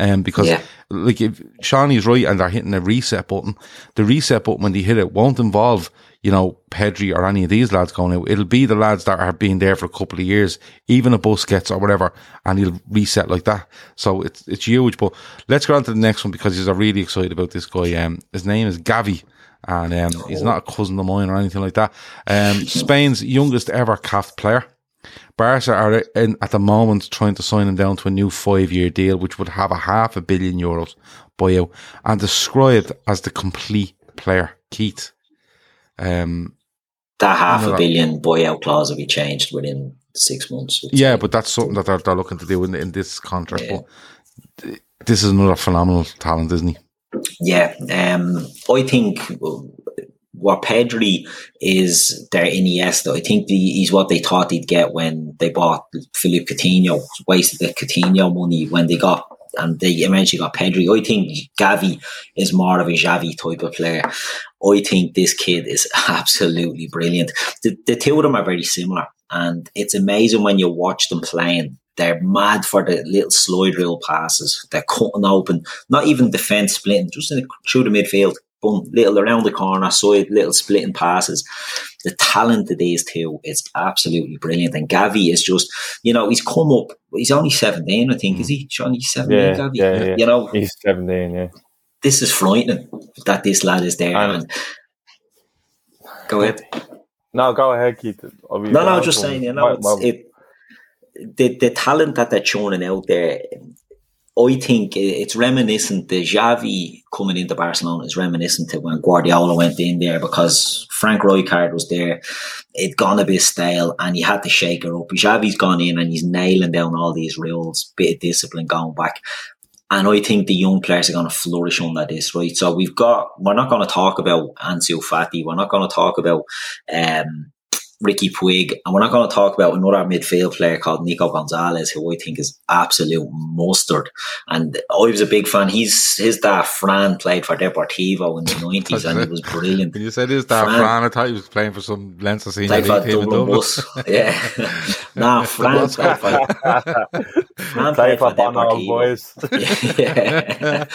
Um, because yeah. like if Seany's right and they're hitting a reset button, the reset button when they hit it won't involve you know, Pedri or any of these lads going out. It'll be the lads that are being there for a couple of years, even a Busquets or whatever, and he'll reset like that. So it's it's huge. But let's go on to the next one because he's really excited about this guy. Um, his name is Gavi. And um, he's not a cousin of mine or anything like that. Um, Spain's youngest ever CAF player. Barca are in, at the moment trying to sign him down to a new five year deal, which would have a half a billion euros buyout and described as the complete player. Keith, Um, that half a that- billion buyout clause will be changed within six months. Yeah, but that's something that they're, they're looking to do in, in this contract. Yeah. But th- this is another phenomenal talent, isn't he? Yeah, um, I think what Pedri is their Iniesta. I think the, he's what they thought they'd get when they bought Philippe Coutinho. Wasted the Coutinho money when they got and they eventually got Pedri. I think Gavi is more of a Xavi type of player. I think this kid is absolutely brilliant. The, the two of them are very similar, and it's amazing when you watch them playing. They're mad for the little slide rule passes. They're cutting open, not even defense splitting, just in through the midfield. Boom, little around the corner, side, little splitting passes. The talent of these two is absolutely brilliant. And Gavi is just, you know, he's come up. He's only seventeen, I think. Is he? Sean, he's seventeen. Yeah, Gavi. yeah, yeah. You know, He's 17, yeah. this is frightening that this lad is there. And- go ahead. No, go ahead, Keith. No, no, just saying, you know, Well, it's, it, the the talent that they're churning out there. I think it's reminiscent. The Xavi coming into Barcelona is reminiscent to when Guardiola went in there because Frank Rijkaard was there. It gone a bit stale, and you had to shake her up. Xavi's gone in and he's nailing down all these rules, bit of discipline going back. And I think the young players are going to flourish under this, right? So we've got, we're not going to talk about Ansu Fati. We're not going to talk about um, Riqui Puig. And we're not going to talk about another midfield player called Nico Gonzalez, who I think is absolute mustard. And I was a big fan. He's His dad, Fran, played for Deportivo in the 90s and he was brilliant. When you said his dad Fran- Fran, I thought he was playing for some Leinster senior Played for league team in Dublin Dublin. Bus. Yeah. nah, Fran played for, Fran Play played for Bono, Deportivo. boys. Yeah.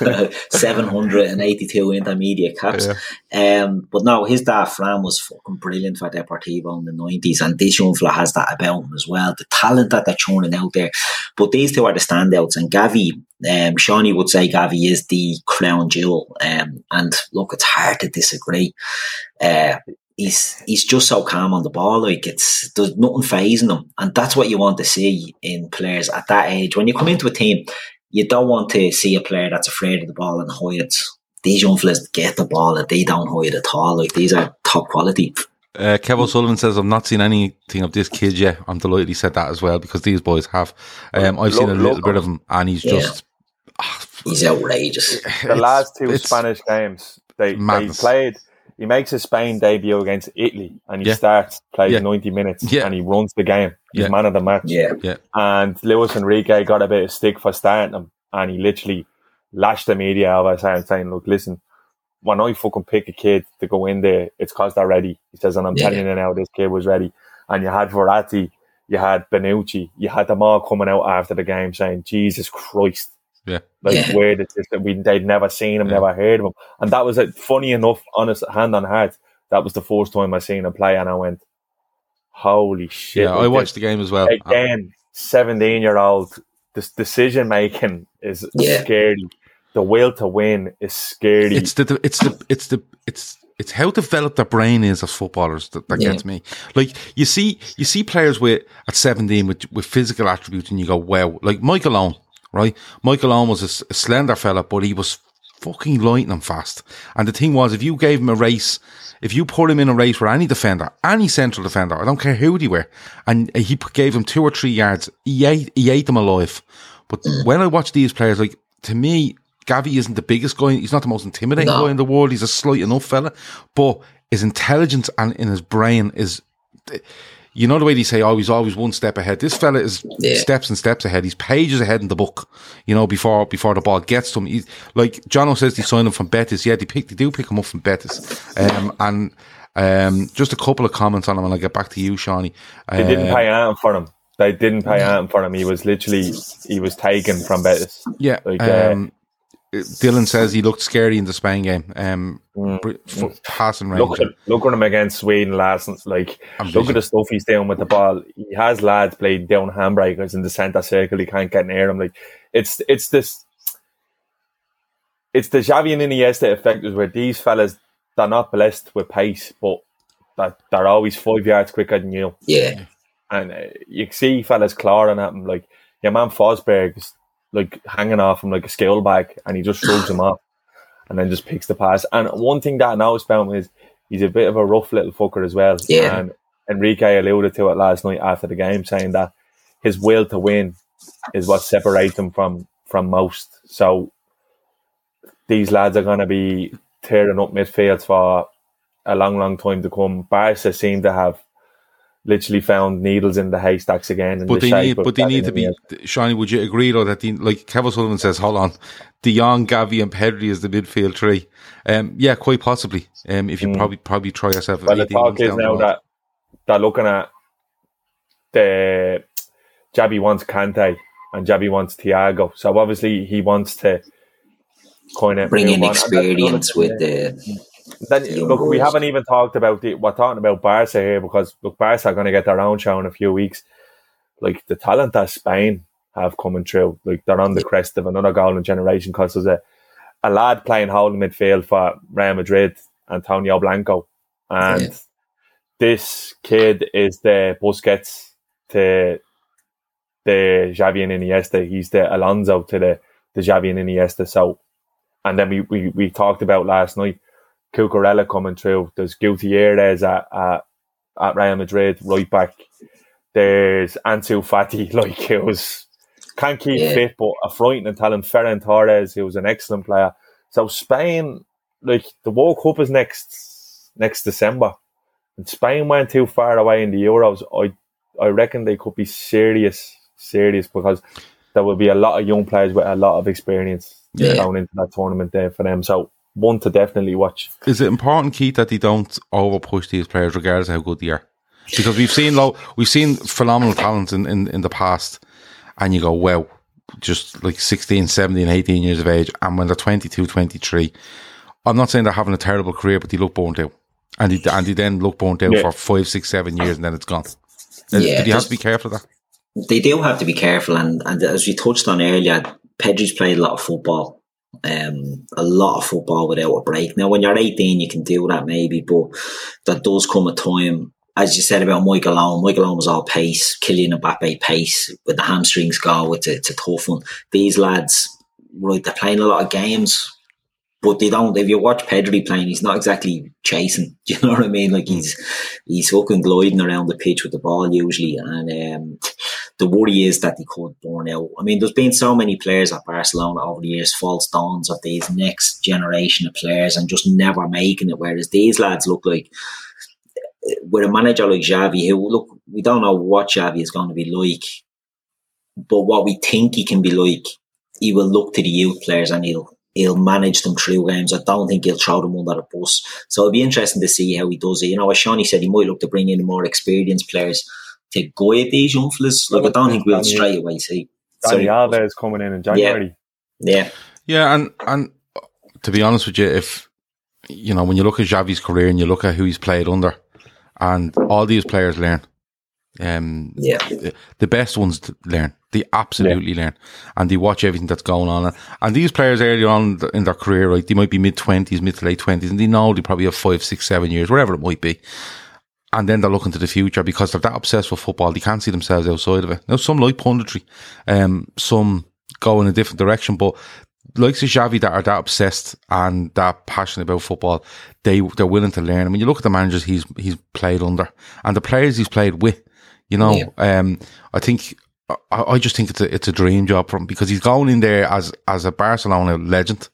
782 intermediate caps. Yeah. Um, but no, his dad Fran was fucking brilliant for Deportivo in the 90s, and this young fella has that about him as well. The talent that they're churning out there. But these two are the standouts, and Gavi, um, Seany would say Gavi is the crown jewel. Um, and look, it's hard to disagree. Uh, he's he's just so calm on the ball. Like it's there's nothing phasing him, and that's what you want to see in players at that age. When you come into a team, you don't want to see a player that's afraid of the ball and hides. These young fellas get the ball and they don't hide at all. Like these are top quality. Uh, Kev O'Sullivan says, I've not seen anything of this kid yet. I'm delighted he said that as well because these boys have. Um, I've seen a little bit of him and he's Yeah. just. ah, He's outrageous. The last two Spanish games, they, they played. He makes his Spain debut against Italy and he Yeah. starts, plays Yeah. 90 minutes, Yeah. and he runs the game. He's Yeah. man of the match. Yeah. yeah. And Luis Enrique got a bit of stick for starting him, and he literally lashed the media over saying, saying, "Look, listen, when I fucking pick a kid to go in there, it's because they're ready." He says, and I'm Yeah. telling you now, this kid was ready. And you had Verratti, you had Bonucci, you had them all coming out after the game saying, "Jesus Christ." Yeah. Like Yeah. where did this that we they'd never seen him, Yeah. never heard of him. And that was like, funny enough, honest hand on heart, that was the first time I seen him play and I went, Holy shit. Yeah, like I watched the game as well. again, seventeen year old. This decision making is Yeah. scary. The will to win is scary. It's the, it's the, it's the, it's, it's how developed their brain is as footballers that, that Yeah. gets me. Like you see, you see players with at seventeen with with physical attributes, and you go, "Wow!" Like Michael Owen, right? Michael Owen was a slender fella, but he was fucking lightning fast. And the thing was, if you gave him a race, if you put him in a race with any defender, any central defender, I don't care who they were, and he gave him two or three yards, he ate, he ate them alive. But mm. when I watch these players, like to me, Gavi isn't the biggest guy. He's not the most intimidating No. guy in the world. He's a slight enough fella, but his intelligence and in his brain is. You know the way they say, "Oh, he's always one step ahead." This fella is Yeah. steps and steps ahead. He's pages ahead in the book. You know, before before the ball gets to him. He's, like Jono says, they signed him from Betis. Yeah, they pick they do pick him up from Betis. Um, and um, just a couple of comments on him, and I'll get back to you, Seany. they didn't Um, pay anything for him. They didn't pay anything for him. He was literally he was taken from Betis. Yeah. Like, uh, um, Dylan says he looked scary in the Spain game. Um, Mm. br- f- passing range. Look at look at him against Sweden last night. Like And look at the stuff he's doing with the ball. He has lads playing down handbreakers in the centre circle. He can't get near him. Like it's it's this it's the Xavi and Iniesta effect is where these fellas they're not blessed with pace, but that they're always five yards quicker than you. Yeah. And uh, you see fellas clawing at him like your man Forsberg's like hanging off him like a scale bag, and he just shrugs him off, and then just picks the pass. And one thing that I noticed about him is he's a bit of a rough little fucker as well. Yeah. And Enrique alluded to it last night after the game, saying that his will to win is what separates him from from most. So these lads are going to be tearing up midfields for a long, long time to come. Barca seem to have literally found needles in the haystacks again. But the they need, but they need to be. Seany, would you agree though that the, like Kevin Sullivan says, hold on, De Jong, Gavi, and Pedri is the midfield three. Um, yeah, quite possibly. Um, if you mm. probably probably try yourself. Well, the talk is now that they're looking at the Xavi wants Kante and Xavi wants Thiago. So obviously he wants to kind of bring in experience with the. Then look, we haven't even talked about the. We're talking about Barca here because look, Barca are going to get their own show in a few weeks. Like the talent that Spain have coming through, like they're on the crest of another golden generation. Because there's a a lad playing holding midfield for Real Madrid, Antonio Blanco, and yeah. this kid is the Busquets to the Xavi and Iniesta. He's the Alonso to the the Xavi and Iniesta. So, and then we, we, we talked about last night, Cucurella coming through. There's Gutierrez at, at at Real Madrid, right back. There's Ansu Fati, like it was can't keep yeah. fit, but a frightening talent. Ferran Torres, he was an excellent player. So Spain, like the World Cup is next next December, and Spain went too far away in the Euros. I I reckon they could be serious serious because there will be a lot of young players with a lot of experience yeah. going into that tournament there for them. So one to definitely watch. Is it important, Keith, that they don't over push these players regardless of how good they are? Because we've seen low, we've seen phenomenal talent in, in, in the past, and you go, wow, just like 16, 17, 18 years of age, and when they're 22, 23, I'm not saying they're having a terrible career, but they look burnt out. And they, and they then look burnt out yeah. for five, six, seven years, and then it's gone. Uh, yeah, Did you have to be careful of that? they do have to be careful, and and as we touched on earlier, Pedri's played a lot of football, um, a lot of football without a break. Now, when you're 18, you can do that maybe, but that does come a time. As you said about Michael Owen, Michael Owen was all pace, Kylian Mbappe pace with the hamstrings go. It's a, it's a tough one. These lads, right, they're playing a lot of games but they don't. If you watch Pedri playing, he's not exactly chasing. Do you know what I mean? Like he's he's fucking gliding around the pitch with the ball usually, and um, the worry is that he could burn out. I mean, there's been so many players at Barcelona over the years, false dawns of these next generation of players, and just never making it. Whereas these lads look like with a manager like Xavi, who look, we don't know what Xavi is going to be like, but what we think he can be like, he will look to the youth players and he'll he'll manage them through games. I don't think he'll throw them under the bus. So it'll be interesting to see how he does it. You know, as Seany said, he might look to bring in more experienced players to go guide these young fellas. Like, I don't think we'll straight away see. Dani so, Alves coming in in January. Yeah. yeah. Yeah, and, and to be honest with you, if, you know, when you look at Xavi's career and you look at who he's played under, and all these players learn, um, yeah, the, the best ones learn. They absolutely yeah. learn and they watch everything that's going on. And these players early on in their career, right, they might be mid twenties, mid to late twenties, and they know they probably have five, six, seven years, whatever it might be. And then they're looking to the future because they're that obsessed with football. They can't see themselves outside of it. Now, some like punditry, um, some go in a different direction, but like Xavi that are that obsessed and that passionate about football, they they're willing to learn. I mean, you look at the managers he's he's played under and the players he's played with. You know, yeah. um, I think I, I, just think it's a it's a dream job for him because he's going in there as as a Barcelona legend.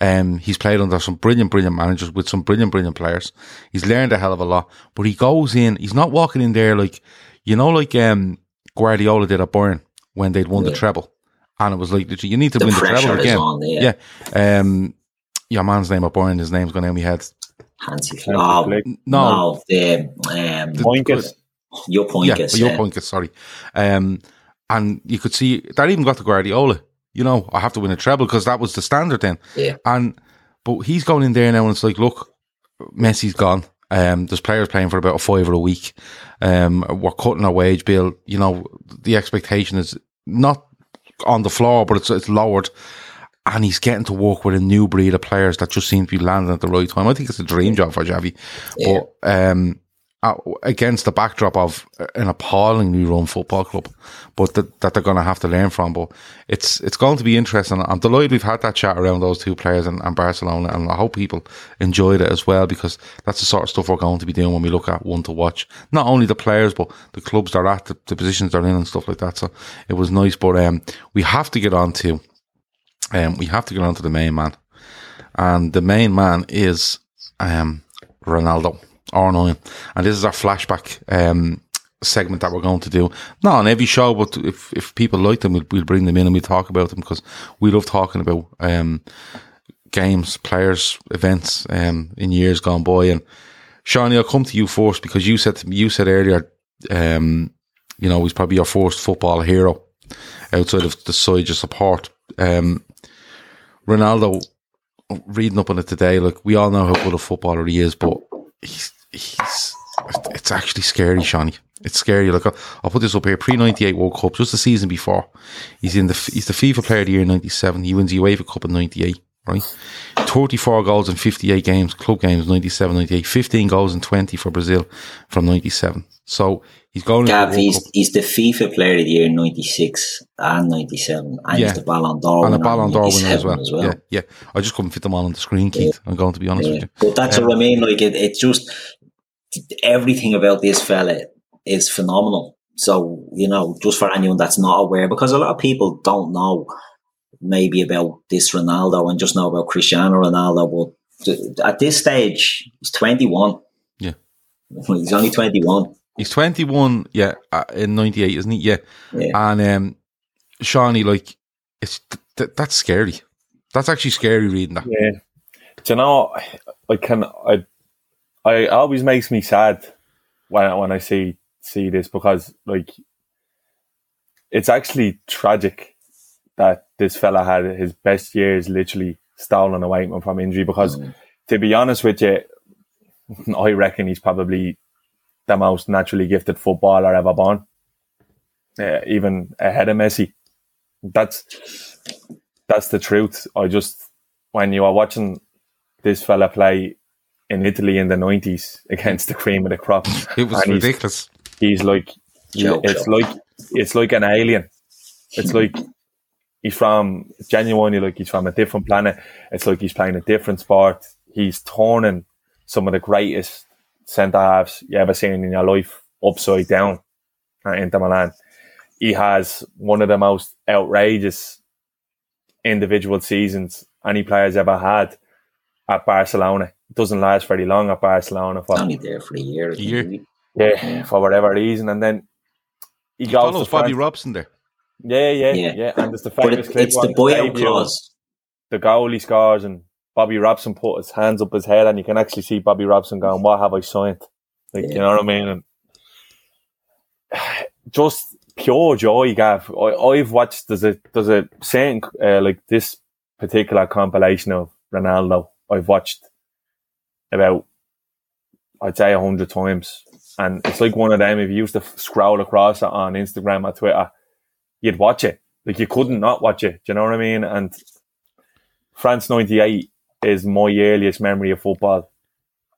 Um, he's played under some brilliant, brilliant managers with some brilliant, brilliant players. He's learned a hell of a lot, but he goes in. He's not walking in there like you know, like um, Guardiola did at Bayern when they'd won yeah. the treble, and it was like you need to the win the treble again. On, yeah. yeah. Um, your man's name at Bayern, his name's going to of my head. Hansi Flick. Oh, no, no, the um, the, your point yeah, is, your point is sorry. Um, and you could see that even got to Guardiola. You know, I have to win a treble because that was the standard then. Yeah. And but he's going in there now, and it's like, look, Messi's gone. Um, there's players playing for about a fiver a week. Um, we're cutting our wage bill. You know, the expectation is not on the floor, but it's it's lowered. And he's getting to work with a new breed of players that just seem to be landing at the right time. I think it's a dream job for Xavi. Yeah. But um, uh, against the backdrop of an appallingly run football club, but that, that they're going to have to learn from. But it's it's going to be interesting. I'm delighted we've had that chat around those two players and, and Barcelona, and I hope people enjoyed it as well because that's the sort of stuff we're going to be doing when we look at one to watch. Not only the players, but the clubs they're at, the, the positions they're in, and stuff like that. So it was nice. But um, we have to get on to um, we have to get on to the main man, and the main man is um Ronaldo. R9. And this is our flashback um, segment that we're going to do. Not on every show, but if, if people like them, we'll, we'll bring them in and we'll talk about them because we love talking about um, games, players, events um, in years gone by. And Seany, I'll come to you first because you said me, you said earlier, um, you know, he's probably your first football hero outside of the side you support. Um, Ronaldo, reading up on it today, like we all know how good a footballer he is, but he's he's it's actually scary, Seany. It's scary. Look, I'll, I'll put this up here. Pre ninety eight World Cup, just the season before. He's in the he's the FIFA Player of the Year in ninety seven. He wins the UEFA Cup in ninety eight. Right, thirty four goals in fifty eight games, club games 97, 98, 15 goals in twenty for Brazil from ninety seven. So he's going. Gav, he's, he's the FIFA Player of the Year in ninety six and ninety seven, and yeah. he's the Ballon d'Or and the Ballon d'Or winner as well. as well. Yeah, yeah. I just couldn't fit them all on the screen, Keith. Yeah. I'm going to be honest yeah. with you. But that's um, what I mean. Like it, it's just everything about this fella is phenomenal. So, you know, just for anyone that's not aware, because a lot of people don't know maybe about this Ronaldo and just know about Cristiano Ronaldo, but at this stage, he's 21. Yeah. He's only 21. He's 21, yeah, uh, in 98, isn't he? Yeah. yeah. And, um, Seany, like, it's, th- that's scary. That's actually scary reading that. Yeah. Do you know, I can, I I always makes me sad when when I see see this because like it's actually tragic that this fella had his best years literally stolen away from injury because mm. to be honest with you I reckon he's probably the most naturally gifted footballer ever born. Uh, even ahead of Messi. That's that's the truth. I just when you are watching this fella play in Italy in the nineties against the cream of the crop. It was and ridiculous. He's, he's like, joke, it's joke. like, it's like an alien. It's like he's from genuinely like he's from a different planet. It's like he's playing a different sport. He's turning some of the greatest centre halves you ever seen in your life upside down at Inter Milan. He has one of the most outrageous individual seasons any player's ever had at Barcelona doesn't last very long at Barcelona. For, only there for a year. A year. Yeah, yeah, for whatever reason, and then he, he goes follows Bobby Robson there. Yeah, yeah, yeah, yeah. And there's the famous it, it's the buyout clause. The goalie scores and Bobby Robson put his hands up his head, and you can actually see Bobby Robson going, "What have I signed?" Like yeah. you know what I mean? And just pure joy, Gav. I, have watched. There's a there's a saying uh, like this particular compilation of Ronaldo. I've watched about, I'd say a hundred times. And it's like one of them, if you used to scroll across it on Instagram or Twitter, you'd watch it. Like you couldn't not watch it. Do you know what I mean? And France 98 is my earliest memory of football.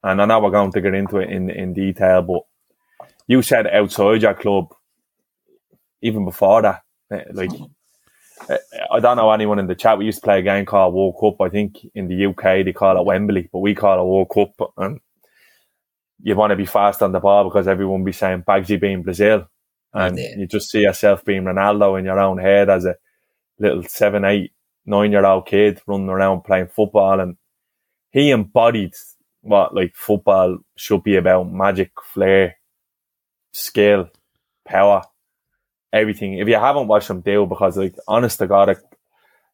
And I know we're going to get into it in, in detail, but you said outside your club, even before that, eh, like I don't know anyone in the chat. We used to play a game called World Cup. I think in the UK they call it Wembley, but we call it World Cup. And you want to be fast on the ball because everyone be saying Bagsy being Brazil, and yeah. you just see yourself being Ronaldo in your own head as a little seven, eight, nine year old kid running around playing football, and he embodied what like football should be about: magic, flair, skill, power everything. If you haven't watched him, do because like honest to God, I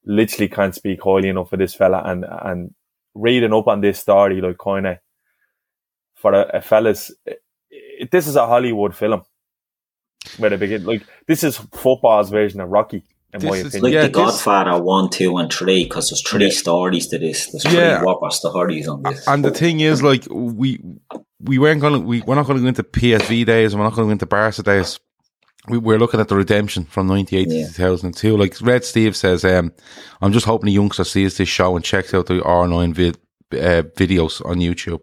literally can't speak highly enough for this fella and and reading up on this story, like kind of for a, a fella's. It, this is a Hollywood film. Where they begin, like this is football's version of Rocky. In this my opinion. like yeah, the Godfather one, two, and three, because there's three yeah. stories to this. There's three yeah. whopper stories on this. And the thing is, like we we weren't going to we we're not going to go into PSV days, and we're not going to go into Barca days we, we're looking at the redemption from 98 yeah. to 2002. Like Red Steve says, um, I'm just hoping the youngster sees this show and checks out the R9 vid uh, videos on YouTube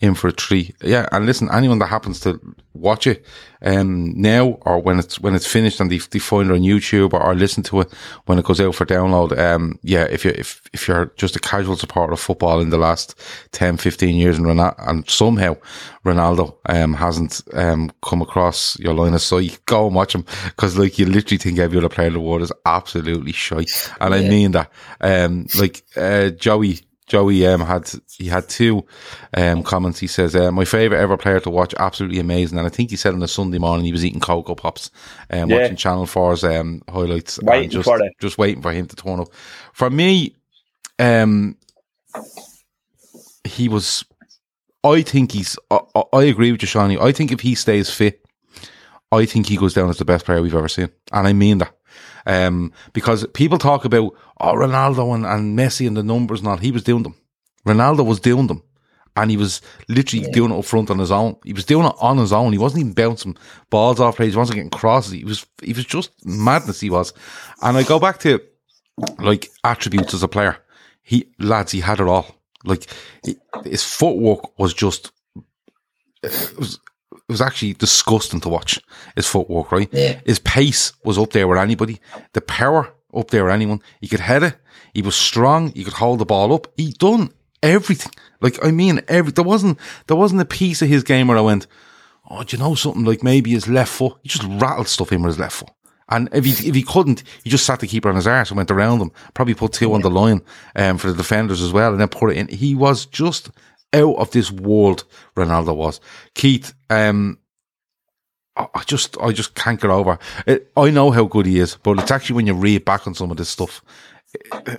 in for a treat. Yeah, and listen, anyone that happens to watch it um, now or when it's when it's finished and they, they find it on YouTube or, or listen to it when it goes out for download, um, yeah, if you if if you're just a casual supporter of football in the last 10, 15 years and Ronaldo, and somehow Ronaldo um, hasn't um, come across your line of sight, go and watch him because like you literally think every other player in the world is absolutely shite, and yeah. I mean that. Um, like uh, Joey Joey um, had he had two um, comments. He says, uh, "My favorite ever player to watch, absolutely amazing." And I think he said on a Sunday morning he was eating Coco Pops and um, yeah. watching Channel 4's um, highlights, waiting just, for it. just waiting for him to turn up. For me, um, he was. I think he's. I, I agree with you, Seany. I think if he stays fit, I think he goes down as the best player we've ever seen, and I mean that. Um, because people talk about, oh, Ronaldo and, and Messi and the numbers and all. He was doing them. Ronaldo was doing them. And he was literally yeah. doing it up front on his own. He was doing it on his own. He wasn't even bouncing balls off plays. He wasn't getting crosses. He was, he was just madness. He was. And I go back to like attributes as a player. He, lads, he had it all. Like his footwork was just, it was, was actually disgusting to watch his footwork, right? Yeah. His pace was up there with anybody. The power up there with anyone. He could head it. He was strong. He could hold the ball up. He done everything. Like, I mean, every, there wasn't, there wasn't a piece of his game where I went, Oh, do you know something? Like maybe his left foot. He just rattled stuff in with his left foot. And if he if he couldn't, he just sat the keeper on his arse and went around him. Probably put two on the line um, for the defenders as well, and then put it in. He was just out of this world. Ronaldo was Keith. Um, I just, I just can't get over. It. I know how good he is, but it's actually when you read back on some of this stuff,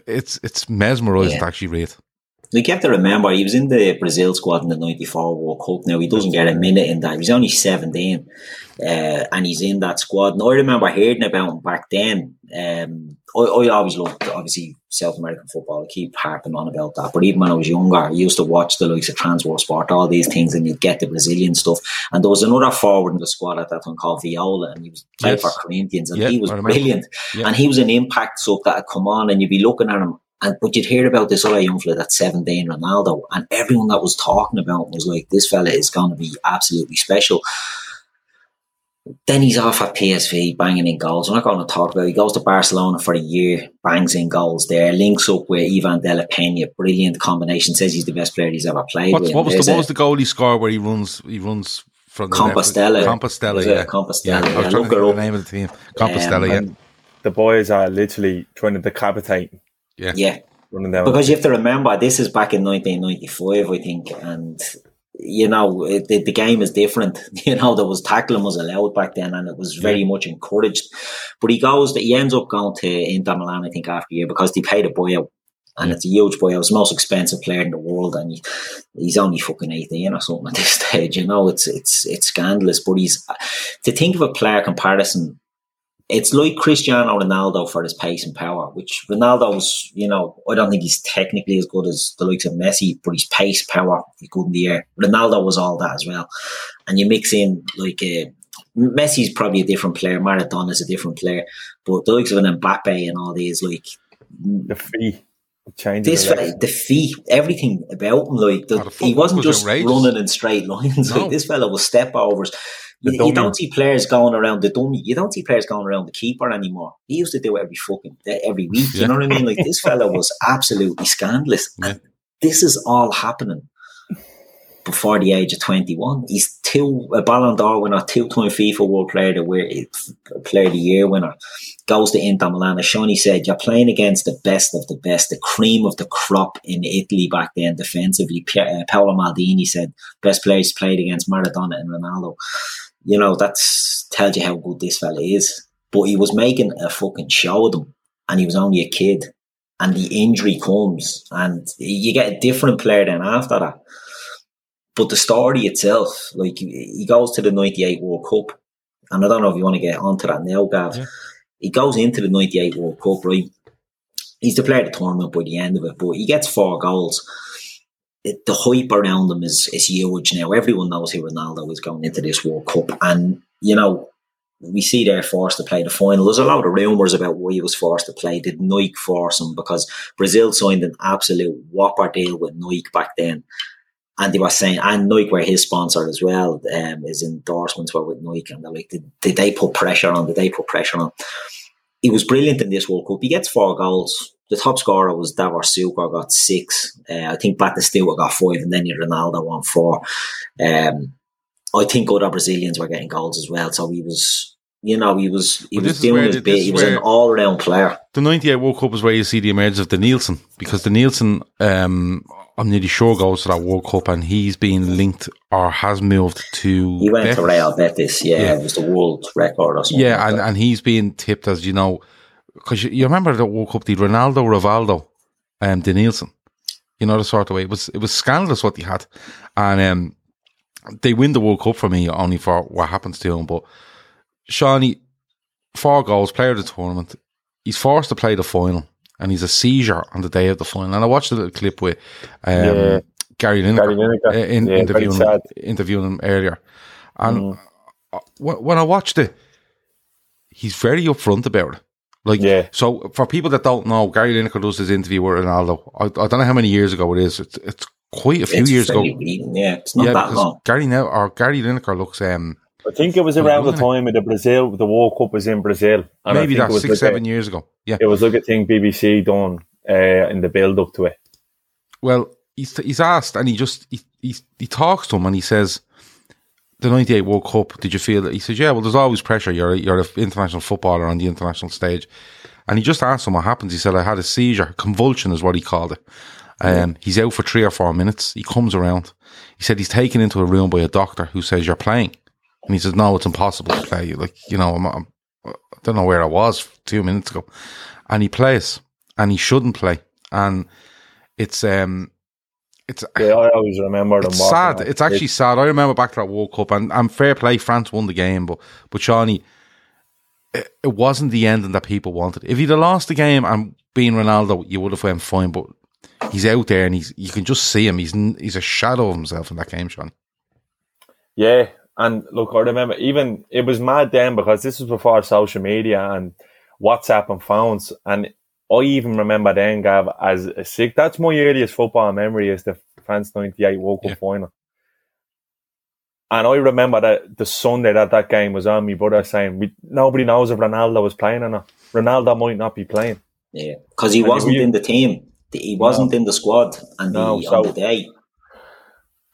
it's it's mesmerising yeah. to actually read. You have to remember he was in the Brazil squad in the '94 World Cup. Now he doesn't get a minute in that. He's only 17, uh, and he's in that squad. Now I remember hearing about him back then. Um, I, I always loved, obviously, South American football. I keep harping on about that. But even when I was younger, I used to watch the likes of Transworld Sport, all these things, and you'd get the Brazilian stuff. And there was another forward in the squad at that time called Viola, and he was played yes. for Corinthians, and he was brilliant. And he was an impact sub that had come on, and you'd be looking at him, and but you'd hear about this other young fella that's 17, Ronaldo, and everyone that was talking about was like, this fella is going to be absolutely special. Then he's off at PSV, banging in goals. I'm not going to talk about. It. He goes to Barcelona for a year, bangs in goals there, links up with Ivan de la Pena, brilliant combination. Says he's the best player he's ever played. What, what was the what was the goal he scored where he runs he runs from Compostela? Compostela, yeah, Compostela. Yeah, I was trying to the name of the team. Compostela, um, yeah. The boys are literally trying to decapitate. Yeah, yeah. Because you have to remember, this is back in 1995, I think, and you know, it, the, the, game is different. You know, there was tackling was allowed back then and it was very yeah. much encouraged. But he goes, he ends up going to Inter Milan, I think, after a year because they paid a buyout. And yeah. it's a huge buyout. It's the most expensive player in the world. And he, he's only fucking 18 or something at this stage. You know, it's, it's, it's scandalous. But he's, to think of a player comparison it's like Cristiano Ronaldo for his pace and power, which Ronaldo's, you know, I don't think he's technically as good as the likes of Messi, but his pace, power, he's good in the air. Ronaldo was all that as well. And you mix in like uh, Messi's probably a different player, Maradona's a different player, but the likes of an Mbappe and all these, like the fee. This fella, the feet, everything about him, like the, oh, he wasn't just outrageous. running in straight lines. No. Like this fella was step overs. You, you, don't see players going around the dummy. You don't see players going around the keeper anymore. He used to do it every fucking every week. Yeah. You know what I mean? Like this fella was absolutely scandalous. Yeah. And this is all happening before the age of 21. He's two, a Ballon d'Or winner, two-time FIFA World Player of the, Player of the Year winner, goes to Inter Milan. As Seany said, you're playing against the best of the best, the cream of the crop in Italy back then defensively. Uh, Paolo Maldini said, best players played against Maradona and Ronaldo. You know, that's tells you how good this fella is. But he was making a fucking show of them, and he was only a kid. And the injury comes, and you get a different player then after that. But the story itself, like he goes to the '98 World Cup, and I don't know if you want to get onto that now, Gav. Yeah. He goes into the '98 World Cup, right? He's the player of the tournament by the end of it, but he gets four goals. The hype around him is is huge now. Everyone knows who Ronaldo is going into this World Cup, and you know we see they're forced to play the final. There's a lot of rumours about why he was forced to play. Did Nike force him? Because Brazil signed an absolute whopper deal with Nike back then. And they were saying, and Nike were his sponsor as well. Um, his endorsements were with Nike, and they're like, did, did they put pressure on? Did they put pressure on? He was brilliant in this World Cup. He gets four goals. The top scorer was Davor Suker, got six. Uh, I think Batistuta got five, and then Ronaldo won four. Um, I think other Brazilians were getting goals as well. So he was, you know, he was he was doing his bit. He was an all round player. The '98 World Cup is where you see the emergence of Denilson because Denilson, um, I'm nearly sure goes to that World Cup, and he's been linked or has moved to. He went Betis. to Real Betis. Yeah, yeah, it was the world record or something. Yeah, like and, and he's being tipped as you know, because you, you, remember the World Cup, the Ronaldo, Rivaldo, um, Denilson. You know the sort of way it was. It was scandalous what he had, and um, they win the World Cup for me only for what happens to him. But Seany, four goals, player of the tournament. He's forced to play the final, and he's a seizure on the day of the final. And I watched a little clip with um, yeah. Gary Lineker, Gary Lineker. Uh, in, yeah, interviewing, him, interviewing him earlier. And mm. when I watched it, he's very upfront about it. Like, yeah. so for people that don't know, Gary Lineker does his interview with Ronaldo. I, I don't know how many years ago it is. It's, it's quite a few it's years ago. Yeah, it's not yeah, that long. Gary now or Gary Lineker looks. Um, I think it was around the time of the Brazil, the World Cup was in Brazil. Maybe that's six, like seven a, years ago. Yeah, it was like a thing BBC done uh, in the build up to it. Well, he's he's asked, and he just he, he he talks to him, and he says, "The '98 World Cup. Did you feel that?" He says, "Yeah. Well, there's always pressure. You're you're an international footballer on the international stage." And he just asked him what happens. He said, "I had a seizure, convulsion is what he called it." Um, he's out for three or four minutes. He comes around. He said he's taken into a room by a doctor who says you're playing, and he says no, it's impossible to play. Like you know, I'm, I'm, I do not know where I was two minutes ago, and he plays, and he shouldn't play, and it's um. It's yeah, I always remember them. It's sad. It's actually sad. I remember back to that World Cup, and, and fair play, France won the game, but but Seany, it, it wasn't the ending that people wanted. If he'd have lost the game and being Ronaldo, you would have went fine. But he's out there and he's you can just see him. He's he's a shadow of himself in that game, Sean. Yeah, and look, I remember even it was mad then because this was before social media and WhatsApp and phones, and I even remember then, Gav, as a sick. That's my earliest football memory is the France '98 World Cup yeah. final. And I remember that the Sunday that that game was on, my brother saying, we, nobody knows if Ronaldo was playing or not. Ronaldo might not be playing. Yeah, because he and wasn't in the team he wasn't no. in the squad and no, the, so, on the day.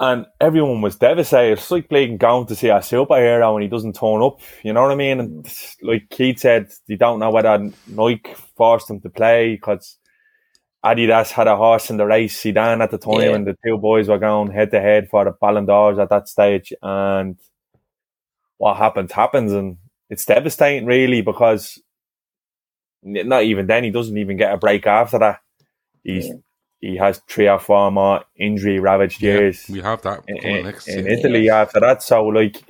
And everyone was devastated. It's like playing going to see a superhero and he doesn't turn up. You know what I mean? And mm. like Keith said, they don't know whether Nike forced him to play because Adidas had a horse in the race, Zidane at the time, yeah. and the two boys were going head to head for the Ballon d'Ors at that stage. And what happens, happens. And it's devastating, really, because not even then, he doesn't even get a break after that. He's yeah. He has three or four more injury ravaged years. Yeah, we have that in, in, in Italy yeah. after that. So like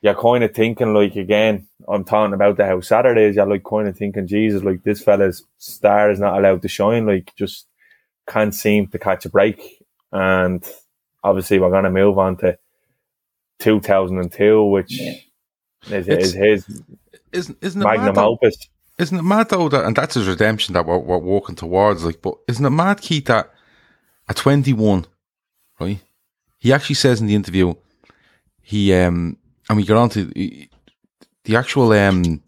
you're kind of thinking like again, I'm talking about the how Saturdays. You're like kind of thinking, Jesus, like this fella's star is not allowed to shine. Like just can't seem to catch a break. And obviously, we're going to move on to 2002, which yeah. is, is, his isn't, isn't magnum opus. Isn't it mad though that, and that's his redemption that we're, we're walking towards, like, but isn't it mad, Keith, that at 21, right, he actually says in the interview, he, um, and we get on to the actual, um,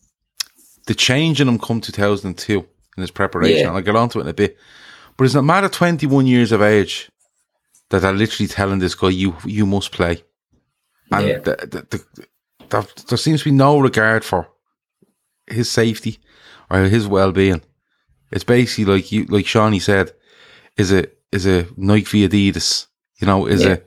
the change in him come 2002 in his preparation, yeah. and I'll get on to it in a bit. But isn't it mad at 21 years of age that they're literally telling this guy, you, you must play? And yeah. the, the, the, there seems to be no regard for his safety or his well being. It's basically like you, like Seany said, is it is a Nike v Adidas? You know, is yeah. it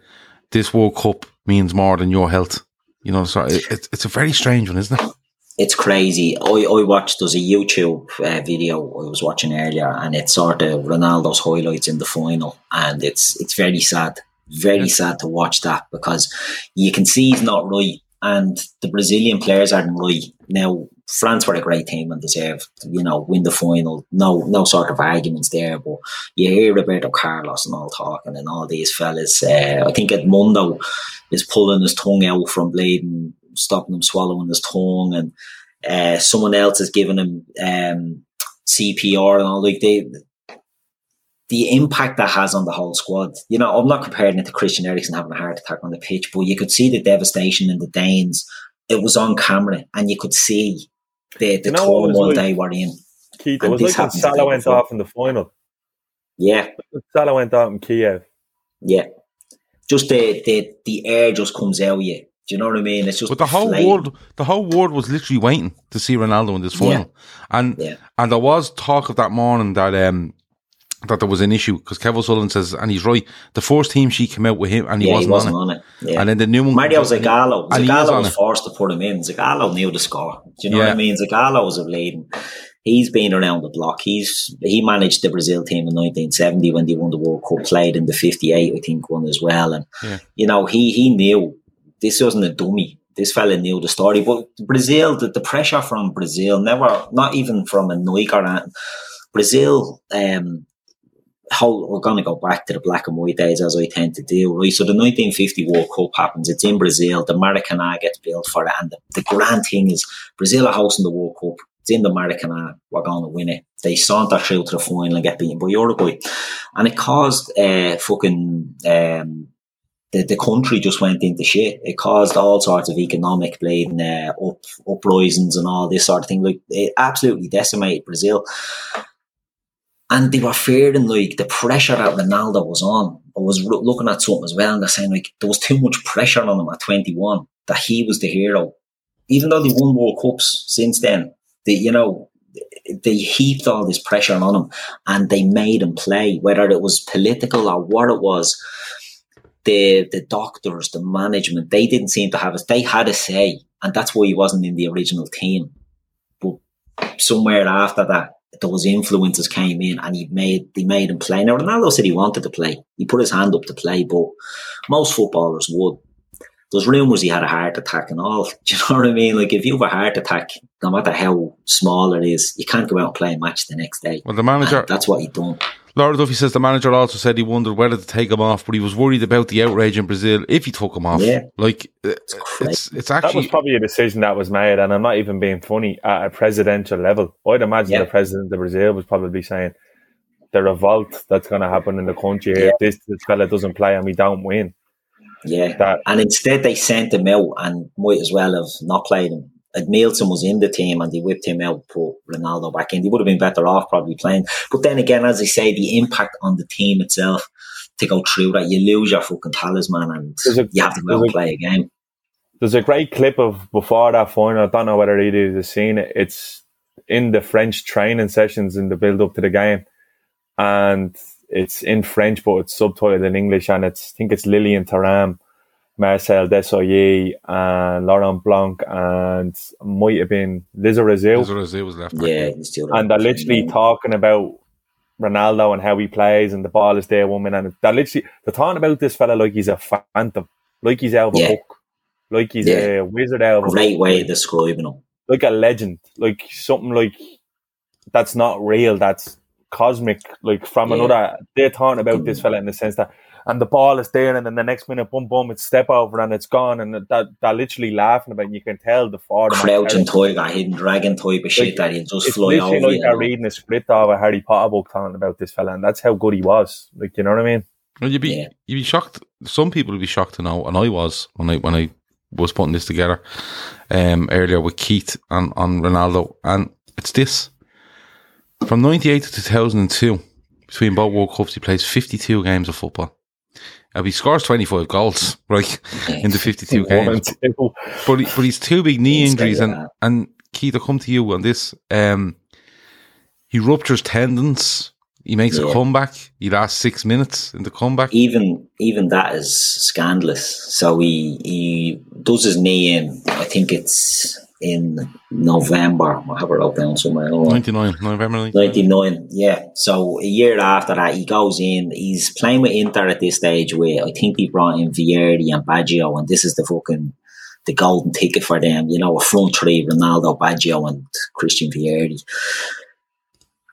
this World Cup means more than your health? You know, so it's it's a very strange one, isn't it? It's crazy. I, I watched there's a YouTube uh, video I was watching earlier, and it's sort of Ronaldo's highlights in the final, and it's it's very sad, very yeah. sad to watch that because you can see he's not right, and the Brazilian players aren't right now. France were a great team and deserved, you know, win the final. No, no sort of arguments there. But you hear Roberto Carlos and all talking and all these fellas. Uh, I think Edmundo is pulling his tongue out from bleeding stopping him swallowing his tongue, and uh, someone else is giving him um, CPR and all. Like they, the impact that has on the whole squad. You know, I'm not comparing it to Christian Eriksen having a heart attack on the pitch, but you could see the devastation in the Danes. It was on camera, and you could see the the you know turmoil like, they were in. Keith, it was like when Salah went off in the final. Yeah, Salah went out in Kiev. Yeah, just the the the air just comes out of you. Do you know what I mean? It's just. But the whole world, the whole world was literally waiting to see Ronaldo in this final, yeah. and yeah. and there was talk of that morning that um that there was an issue because Kevin Sullivan says, and he's right. The first team she came out with him, and he, yeah, wasn't, he wasn't on, on it. it. Yeah. And then the new one, Mario Zagallo, Zagallo was, was forced to put him in. Zagallo knew the score. Do you know yeah. what I mean? Zagallo was a leading. He's been around the block. He's he managed the Brazil team in 1970 when they won the World Cup. Played in the 58, I think, one as well. And yeah. you know, he he knew this wasn't a dummy. This fella knew the story. But Brazil, the, the pressure from Brazil, never, not even from a Nike or anything. Brazil, um, how we're going to go back to the black and white days as I tend to do, right? So the 1950 World Cup happens. It's in Brazil. The Maracanã gets built for it. And the, the grand thing is Brazil are hosting the World Cup. It's in the Maracanã. We're going to win it. They saunter through to the final and get beaten by Uruguay. And it caused uh, fucking um, the, the country just went into shit. It caused all sorts of economic bleeding, uh, up, uprisings and all this sort of thing. Like it absolutely decimated Brazil. And they were fearing like the pressure that Ronaldo was on. I was looking at something as well and they're saying like there was too much pressure on him at 21 that he was the hero. Even though they won World Cups since then, they, you know, they heaped all this pressure on him and they made him play, whether it was political or what it was. The the doctors, the management, they didn't seem to have it. They had a say, and that's why he wasn't in the original team. But somewhere after that, those influences came in and he made he made him play. Now Ronaldo said he wanted to play. He put his hand up to play, but most footballers would. There's rumours he had a heart attack and all. Do you know what I mean? Like if you have a heart attack, no matter how small it is, you can't go out and play a match the next day. Well, the manager and that's what he done. Laura Duffy says the manager also said he wondered whether to take him off, but he was worried about the outrage in Brazil if he took him off. Yeah. Like, uh, it's, it's, it's actually. That was probably a decision that was made, and I'm not even being funny, at a presidential level. I'd imagine yeah. the president of Brazil was probably saying the revolt that's going to happen in the country yeah. if this, this fella doesn't play and we don't win. Yeah. That, and instead they sent him out and might as well have not played him Nielsen was in the team and they whipped him out, put Ronaldo back in. He would have been better off probably playing. But then again, as I say, the impact on the team itself to go through that, you lose your fucking talisman and a, you have to go and play a game. There's a great clip of before that final. I don't know whether either has seen it. It's in the French training sessions in the build up to the game. And it's in French, but it's subtitled in English. And it's, I think it's Lilian Thuram Marcel Desailly and Laurent Blanc and might have been Lizarazu. Lizarazu was left. Yeah, and they're literally talking about Ronaldo and how he plays and the ball is there woman and they're literally they're talking about this fella like he's a phantom, like he's out of a yeah. book, like he's yeah. a wizard out of a Great way of describing him. Like a legend, like something like that's not real, that's cosmic, like from yeah. another. They're talking about this mm. fella in the sense that and the ball is there, and then the next minute, boom, boom, it's step over and it's gone, and that they're literally laughing about. it. You can tell the forward crouching tiger, hidden dragon type of shit like, that he just it's fly over. Like they're reading a script of a Harry Potter book talking about this fella, and that's how good he was. Like you know what I mean? Well, you'd be yeah. you'd be shocked. Some people would be shocked to know, and I was when I when I was putting this together um, earlier with Keith and on Ronaldo, and it's this from ninety eight to two thousand and two. Between both World Cups, he plays 52 games of football. Uh, he scores 25 goals, right, in the 52 games. But, he, but he's two big knee injuries. And, and Keith, I come to you on this. Um, he ruptures tendons. He makes yeah. a comeback. He lasts six minutes in the comeback. Even even that is scandalous. So he he does his knee in. I think it's in November. I have it wrote down somewhere. 99, November 99. yeah. So a year after that, he goes in. He's playing with Inter at this stage where I think he brought in Vieri and Baggio, and this is the fucking the golden ticket for them. You know, a front three, Ronaldo, Baggio, and Christian Vieri.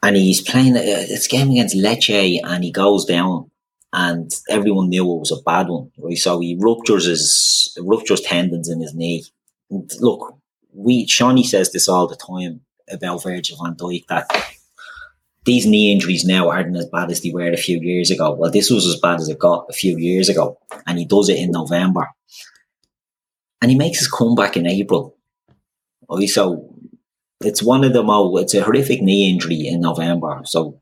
And he's playing uh, this game against Lecce, and he goes down and everyone knew it was a bad one. Right? So he ruptures his ruptures tendons in his knee, look, we Seany says this all the time about Virgil van Dijk that these knee injuries now aren't as bad as they were a few years ago. Well, this was as bad as it got a few years ago, and he does it in November, and he makes his comeback in April. So it's one of the most. It's a horrific knee injury in November. So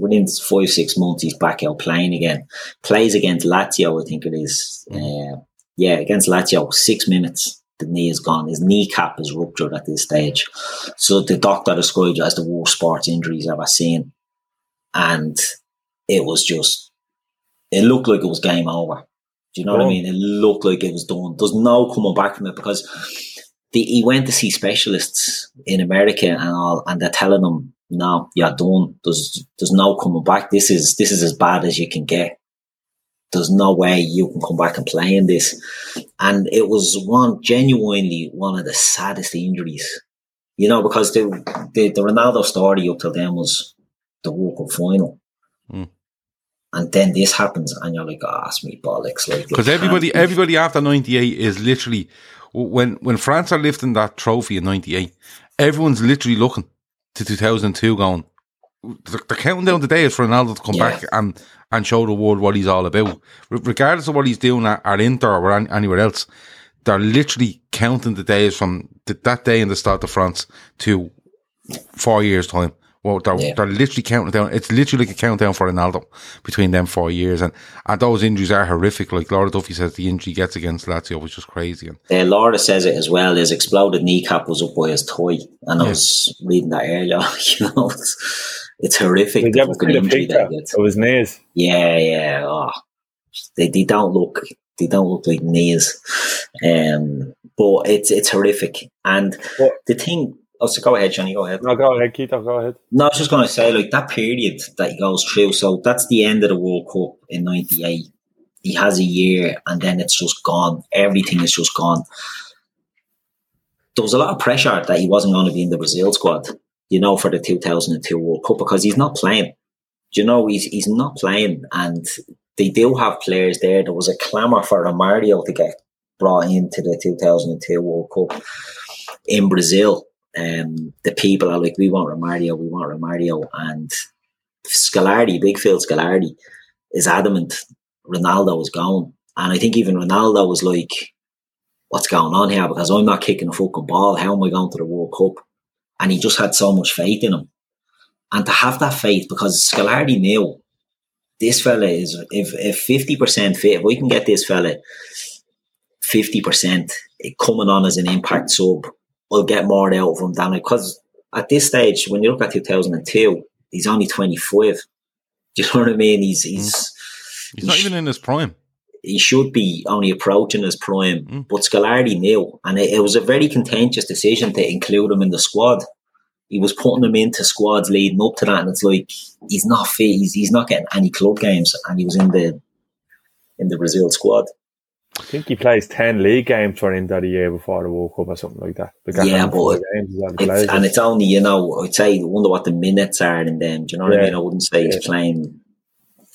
within five six months, he's back out playing again. Plays against Lazio, I think it is. Uh, yeah, against Lazio, six minutes the knee is gone. His kneecap is ruptured at this stage. So the doctor described it as the worst sports injury he's ever seen. And it was just, it looked like it was game over. Do you know oh. what I oh. mean? It looked like it was done. There's no coming back from it because the, he went to see specialists in America and all, and they're telling him, no, you're done. There's, there's no coming back. This is, this is as bad as you can get there's no way you can come back and play in this. And it was one genuinely one of the saddest injuries, you know, because the the, the Ronaldo story up till then was the World Cup final. Mm. And then this happens, and you're like, oh, ask me bollocks. Like, because everybody, everybody after '98 is literally when when France are lifting that trophy in '98, everyone's literally looking to 2002, going, they're, counting down the days for Ronaldo to come yeah. back and and show the world what he's all about. regardless of what he's doing at, at Inter or anywhere else, they're literally counting the days from the, that day in the start of France to four years' time. Well, they're, yeah. they're literally counting down. It's literally like a countdown for Ronaldo between them four years. And, and those injuries are horrific. Like Laura Duffy says, the injury gets against Lazio was just crazy. And uh, Laura says it as well. His exploded kneecap was up by his toy. And yeah. I was reading that earlier. you know, it's horrific. Did you ever see the picture of his knees? Yeah, yeah. Oh, they, they don't look they don't look like knees. Um, but it's it's horrific. And what? the thing Oh, so go ahead, Johnny. Go ahead. No, go ahead, Keith. Go ahead. No, I was just going to say, like that period that he goes through. So that's the end of the World Cup in '98. He has a year, and then it's just gone. Everything is just gone. There was a lot of pressure that he wasn't going to be in the Brazil squad you know, for the 2002 World Cup because he's not playing. You know, he's he's not playing, and they do have players there. There was a clamour for Romario to get brought into the 2002 World Cup in Brazil. Um, the people are like, we want Romario, we want Romario, and Scolari, Big Phil Scolari, is adamant Ronaldo is gone, and I think even Ronaldo was like, "What's going on here?" Because I'm not kicking a fucking ball. How am I going to the World Cup? And he just had so much faith in him. And to have that faith, because Scolari knew this fella is if if fifty percent fit, if we can get this fella fifty percent eh, coming on as an impact sub, we'll get more out of him than because at this stage, when you look at two thousand and two, he's only twenty five. Do you know what I mean? He's he's, he's not even in his prime he should be only approaching his prime. Mm. But Scolari knew, and it, it, was a very contentious decision to include him in the squad. He was putting him into squads leading up to that, and it's like he's not fit. He's, he's not getting any club games, and he was in the in the Brazil squad. I think he plays ten league games for Inter the year before the World Cup or something like that. Yeah, but it's, and it's only you know I'd say I wonder what the minutes are in them. Do you know what yeah. I mean? I wouldn't say yeah. he's playing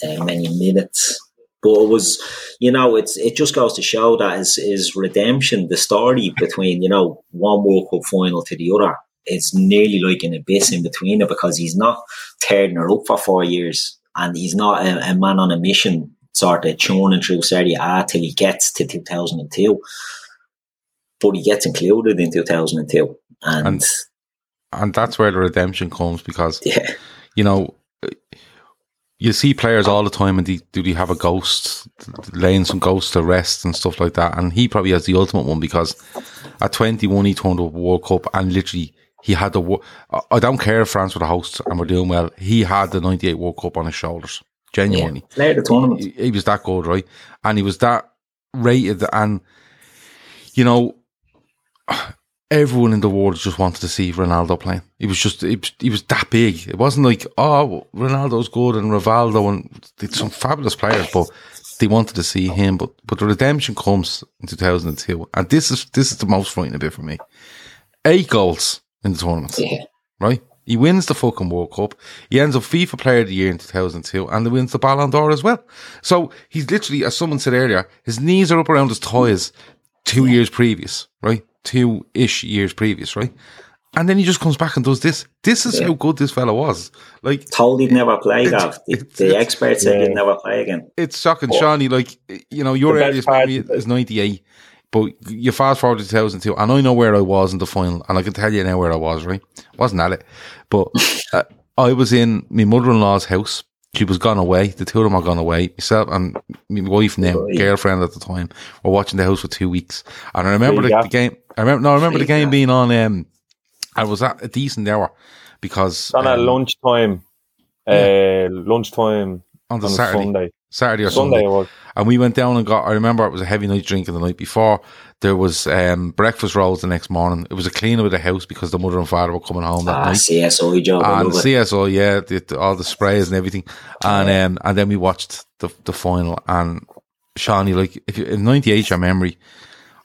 uh, many minutes. But it was, you know, it's it just goes to show that is is redemption, the story between you know one World Cup final to the other. It's nearly like an abyss in between it because he's not tearing her up for four years, and he's not a, a man on a mission, sort of churning through Serie A till he gets to two thousand and two. But he gets included in two thousand and two, and and that's where the redemption comes because yeah. you know you see players all the time and they, do they have a ghost laying some ghosts to rest and stuff like that? And he probably has the ultimate one because at 21 he turned up World Cup and literally he had the I don't care if France were the hosts and we're doing well he had the 98 World Cup on his shoulders genuinely. Yeah, the tournament. He, he was that good right? And he was that rated and you know everyone in the world just wanted to see Ronaldo playing. He was just, he was, he was that big. It wasn't like, oh, Ronaldo's good and Rivaldo and some fabulous players, but they wanted to see him. But, but the redemption comes in 2002. And this is, this is the most frightening bit for me. Eight goals in the tournament. Yeah. Right? He wins the fucking World Cup. He ends up FIFA Player of the Year in 2002 and he wins the Ballon d'Or as well. So he's literally, as someone said earlier, his knees are up around his thighs two years previous, right? Two ish years previous, right? And then he just comes back and does this. This is Yeah. how good this fella was. Like Told he'd never play, Gav. The, the experts said Yeah. he'd never play again. it's shocking, But- Seany. Like you know, your earliest memory is that- ninety eight, but you fast forward to two thousand two, and I know where I was in the final, and I can tell you now where I was. Right, wasn't at it, but uh, I was in my mother in law's house. She was gone away. The two of them are gone away. Myself and my wife now, girlfriend at the time, were watching the house for two weeks. And I remember the, the game. I remember. No, I remember the game go. being on. Um, I was at a decent hour because on at um, lunchtime, uh, lunchtime on the on Saturday, Sunday. Saturday or Sunday Sunday. it was. And we went down and got, I remember it was a heavy night drinking the night before. There was um, breakfast rolls the next morning. It was a cleaning of the house because the mother and father were coming home that Ah, night. CSI job. I And love. CSO, yeah, the, the- all the sprays and everything. And um, and then we watched the the final. And Seany, like, if you, in 98, your memory,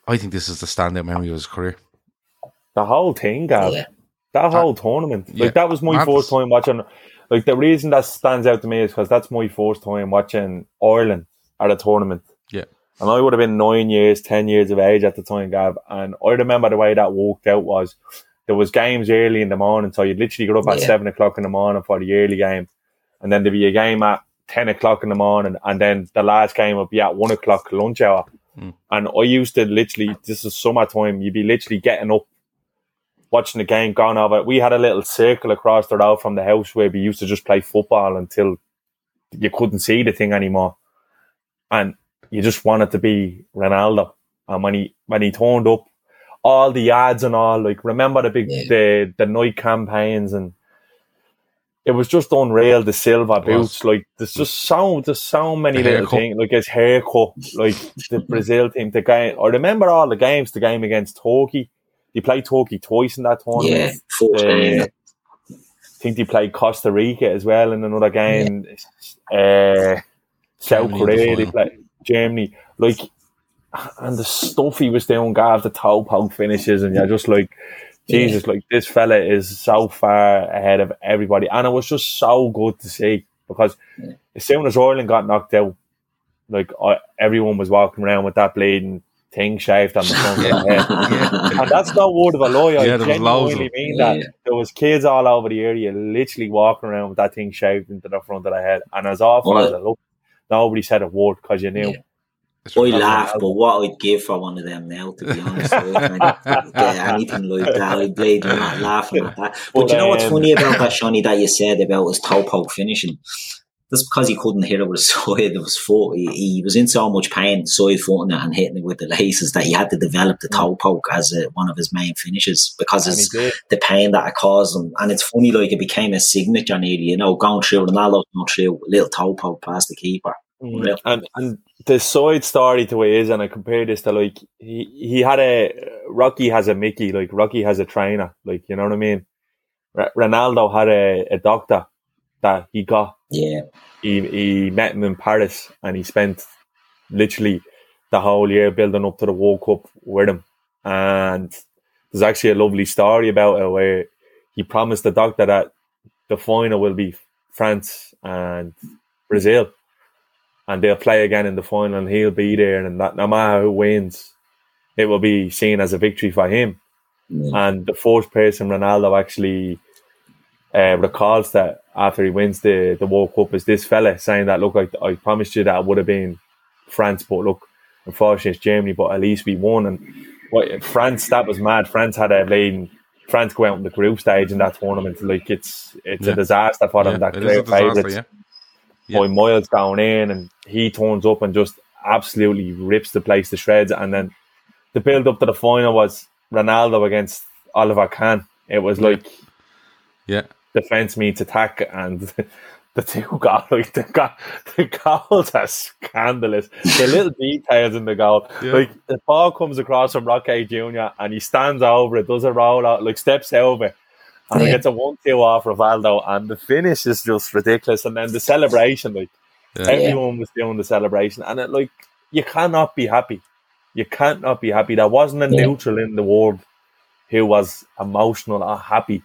I think this is the standout memory of his career. The whole thing, Gav. Yeah. That whole tournament. yeah, Like that was my madness. first time watching. Like the reason that stands out to me is because that's my first time watching Ireland at a tournament. Yeah. And I would have been nine years, ten years of age at the time, Gav. And I remember the way that worked out was there was games early in the morning, so you'd literally get up at Yeah. seven o'clock in the morning for the early game, and then there'd be a game at ten o'clock in the morning, and then the last game would be at one o'clock lunch hour. Mm. And I used to literally, this is summertime, you'd be literally getting up, watching the game gone over. We had a little circle across the road from the house where we used to just play football until you couldn't see the thing anymore. And you just wanted to be Ronaldo. And when he when he turned up, all the ads and all, like remember the big Yeah. the the Nike campaigns and it was just unreal. The silver boots, like there's just so there's so many The little things, like his haircut, like the Brazil team, the game. I remember all the games. The game against Turkey, he played Turkey twice in that tournament. Yeah, four Uh. I think they played Costa Rica as well in another game. Uh, South Germany in the Korea, they final. played Germany. Like, and the stuff he was doing, Gav, the toe poke finishes, and you're just like, Jesus, like this fella is so far ahead of everybody. And it was just so good to see because Yeah. as soon as Ireland got knocked out, like I, everyone was walking around with that bleeding thing shaved on the front of their head. And that's no word of a lie. I Yeah, there was loads of genuinely mean Yeah. that. There was kids all over the area literally walking around with that thing shaved into the front of their head. And as awful Well, as it looked, nobody said a word because you knew. I laugh, but what I'd give for one of them now, to be honest, I get anything like that. I'd and not laughing at that. But But, you know what's um, funny about that, Seany, that you said about his toe poke finishing? That's because he couldn't hit it with the side of his foot. He, he was in so much pain, side footing it and hitting it with the laces, that he had to develop the toe poke as a, one of his main finishes because it's the pain that it caused him. And it's funny, like it became a signature nearly, you know, going through Ronaldo, going through little toe poke past the keeper. Mm. Unreal. And and the side story to it is, and I compare this to like he he had a Rocky has a Mickey, like Rocky has a trainer, like you know what I mean. R- Ronaldo had a, a doctor that he got. Yeah. He he met him in Paris, and he spent literally the whole year building up to the World Cup with him. And there's actually a lovely story about it where he promised the doctor that the final will be France and Brazil, and they'll play again in the final, and he'll be there, and that no matter who wins, it will be seen as a victory for him. Yeah. And the fourth person Ronaldo actually uh, recalls that after he wins the, the World Cup is this fella saying that, look, I, I promised you that it would have been France, but look, unfortunately it's Germany, but at least we won. And what, France, that was mad. France had a lead. France go out in the group stage in that tournament. Like it's it's Yeah. a disaster for them. Yeah, that it is a clear favourites yeah. By miles down in, and he turns up and just absolutely rips the place to shreds. And then the build up to the final was Ronaldo against Oliver Kahn. It was like Yeah. defense meets attack, and the two got like the, go- the goals are scandalous. The little details in the goal, Yeah. like the ball comes across from Roque Junior, and he stands over it, does a roll out, like steps over. And he Yeah. gets a one-two off Rivaldo, and the finish is just ridiculous. And then the celebration, like Yeah. everyone was doing the celebration, and it like you cannot be happy. You can't not be happy. There wasn't a Yeah. neutral in the world who was emotional or happy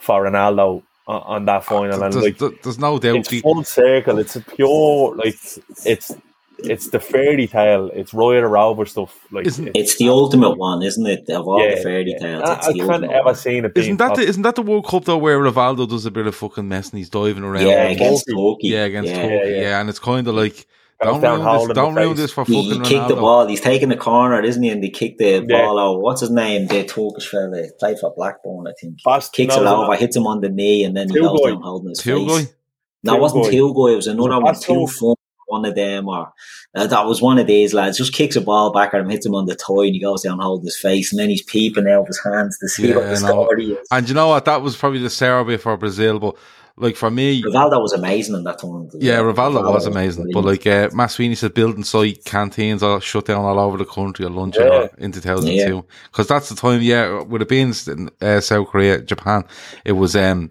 for Ronaldo on, on that final. And There's, like there's- there's no doubt. it's the- full circle. It's a pure like it's it's the fairy tale. It's Roy the Rover stuff. Like Isn't- it's, It's the ultimate one, isn't it? Of all Yeah, the fairy tales, I, I can't ever one. seen it. Being isn't that the, isn't that the World Cup though where Rivaldo does a bit of fucking mess and he's diving around? Yeah, against Turkey. Turkey. yeah, against yeah. Turkey, Yeah, yeah, yeah. and it's kind of like don't down ruin this, don't the ruin this for He, fucking he kicked the ball. He's taking the corner, isn't he? And they kick the Yeah. ball out. What's his name? The Turkish fella played for Blackburn, I think. Bast- Kicks no, it was over, hits him on the knee, and then he goes Tugay. down holding his Tugay? face. No, it wasn't Tugay. Tugay. It was another Was one. Basto? Two fun, one of them, or uh, that was one of these lads. Just kicks a ball back at him, hits him on the toe, and he goes down holding his face, and then he's peeping out of his hands to see Yeah, what the know. is. And you know what? That was probably the Serbia for Brazil, but like for me, Rivaldo was amazing in that tournament. yeah. Rivaldo was amazing. But like uh, said, building site canteens are shut down all over the country at lunch Yeah. in 2002 because that's the time. Yeah, would have been in uh, South Korea, Japan. It was um.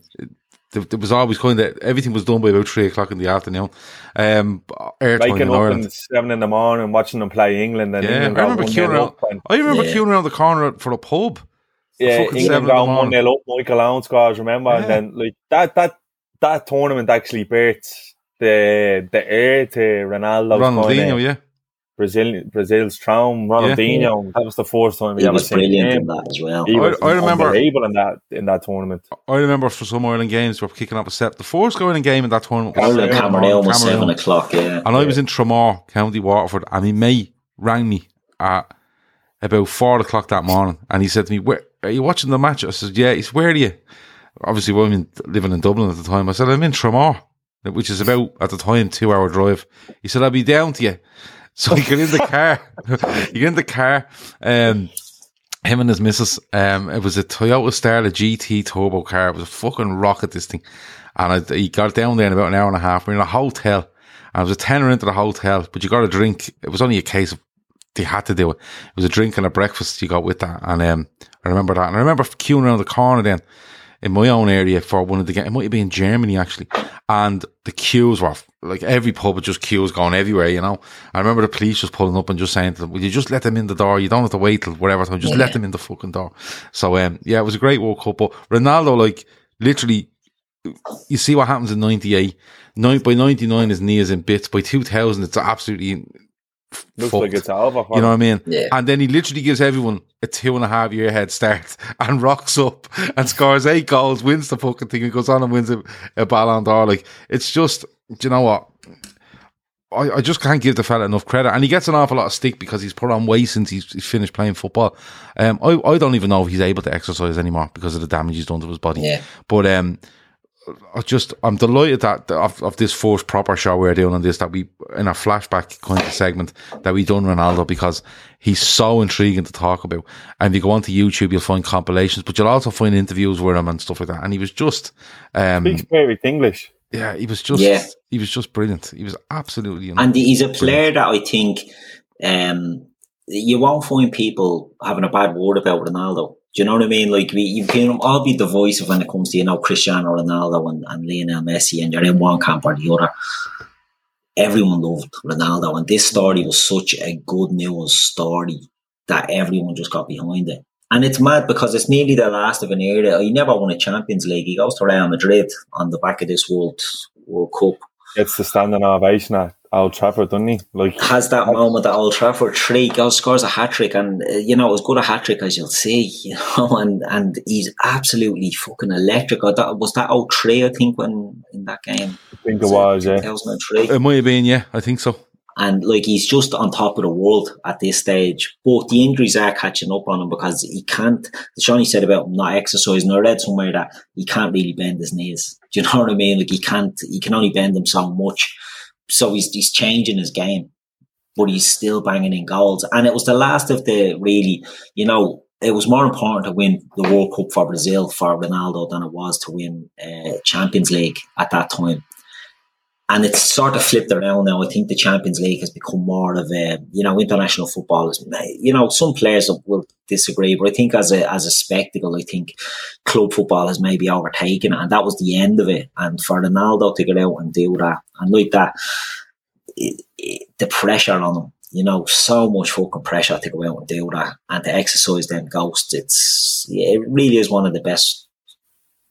It it was always kind of everything was done by about three o'clock in the afternoon. Um, airtime Waking in up Ireland. at seven in the morning, watching them play England, and Yeah, England I remember queuing around. up. And, I remember Yeah. queuing around the corner for a pub. yeah, seven in England the got one morning. nil up. Michael Owen scores. Remember, Yeah. and then like that that that tournament actually birthed the the heir to Ronaldo's Ronaldinho, yeah. Brazil Brazil's throne. Ronaldinho. That was the fourth time we he ever was seen brilliant him. in that as well. He I- was I remember- unbelievable in that in that tournament. I remember for some Ireland games we were kicking up a set. The fourth going game in that tournament was Ireland seven in the Cameroon morning, was seven o'clock. Yeah, And I was in Tramore, County Waterford, and he may rang me at about four o'clock that morning, and he said to me, "Where are you watching the match?" I said, "Yeah." He said, "Where are you?" Obviously, we were living in Dublin at the time. I said, "I'm in Tramore, which is about at the time two hour drive." He said, "I'll be down to you." So he get in the car. he get in the car. Um, him and his missus. Um, it was a Toyota Starlet GT turbo car. It was a fucking rocket. This thing, and I, he got down there in about an hour and a half. We're in a hotel. I was a tenner into the hotel, but you got a drink. It was only a case of they had to do it. It was a drink and a breakfast you got with that. And um, I remember that. And I remember queuing around the corner then in my own area for one of the games. It might have been in Germany actually. And the queues were like every pub had just queues going everywhere, you know. I remember the police just pulling up and just saying to them, Will you just let them in the door? You don't have to wait till whatever time, just let them in the fucking door. So um yeah, it was a great World Cup. But Ronaldo, like literally you see what happens in 98. Nine, by 99, his knee is in bits. By 2000, it's absolutely Looks fucked. like it's over. You know what. I mean? Yeah. And then he literally gives everyone a two and a half year head start and rocks up and scores eight goals, wins the fucking thing, and goes on and wins a, a Ballon d'Or. Like, it's just, do you know what? I, I just can't give the fella enough credit. And he gets an awful lot of stick because he's put on weight since he's, he's finished playing football. Um, I, I don't even know if he's able to exercise anymore because of the damage he's done to his body. Yeah. But um, I just I'm delighted that of, of this first proper show we're doing on this that we in a flashback kind of segment that we done Ronaldo because he's so intriguing to talk about. And if you go onto YouTube, you'll find compilations, but you'll also find interviews with him and stuff like that. And he was just, um, Speaks perfect English. yeah, he was just, Yeah. he was just brilliant. He was absolutely, And he's a player that I think um, you won't find people having a bad word about Ronaldo. Do you know what I mean? Like we, you can all be divisive when it comes to you know Cristiano Ronaldo and, and Lionel Messi, and you're in one camp or the other. Everyone loved Ronaldo, and this story was such a good news story that everyone just got behind it. And it's mad because it's nearly the last of an era. He never won a Champions League. He goes to Real Madrid on the back of this World World Cup. It's the standing ovation at Old Trafford, doesn't he? Like has that moment at Old Trafford, three goals, scores a hat trick, and uh, you know as good a hat trick as you'll see, you know, and and he's absolutely fucking electric. I thought, was that 03, I think, when in that game, I think it was, yeah. 2003, it might have been, yeah, I think so. and like he's just on top of the world at this stage. But the injuries are catching up on him because he can't. Seany said about not exercising. I read somewhere that he can't really bend his knees. Do you know what I mean? Like he can't. He can only bend them so much. So he's he's changing his game, but he's still banging in goals. And it was the last of the really, you know. It was more important to win the World Cup for Brazil for Ronaldo than it was to win uh, Champions League at that time and it's sort of flipped around now. I think the Champions League has become more of a, you know, international football is, you know, some players will disagree, but I think as a, as a spectacle, I think club football has maybe overtaken it and that was the end of it. And for Ronaldo to get out and do that and like that, it, it, the pressure on him, you know, so much fucking pressure to go out and do that and to exercise them ghosts. It's, it really is one of the best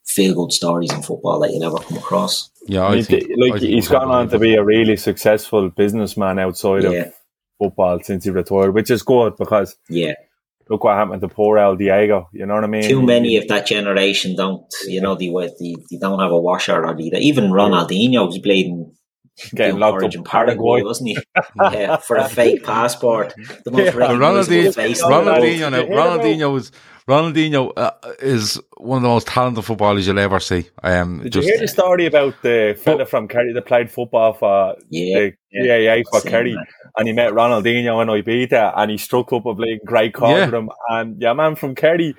feel good stories in football that you'll ever come across. Yeah, I I mean, think like I think he's it's gone on to be a really successful businessman outside Yeah. of football since he retired, which is good because Yeah, look what happened to poor El Diego. You know what I mean? too many of that generation don't. You know, they they, they don't have a washer or either. even Ronaldinho was played in getting Bill locked up in Paraguay, wasn't he? yeah, for a fake passport. The most Yeah. recognizable Ronaldinho, face in the world. Ronaldinho, now, Did you hear about- Ronaldinho was Ronaldinho uh, is one of the most talented footballers you'll ever see. Um, Did just you hear the story about the fella from Kerry that played football for Yeah, the yeah. GAA for Kerry? that. And he met Ronaldinho in Ibiza and he struck up a bleeding great chord Yeah. with him. And yeah, man from Kerry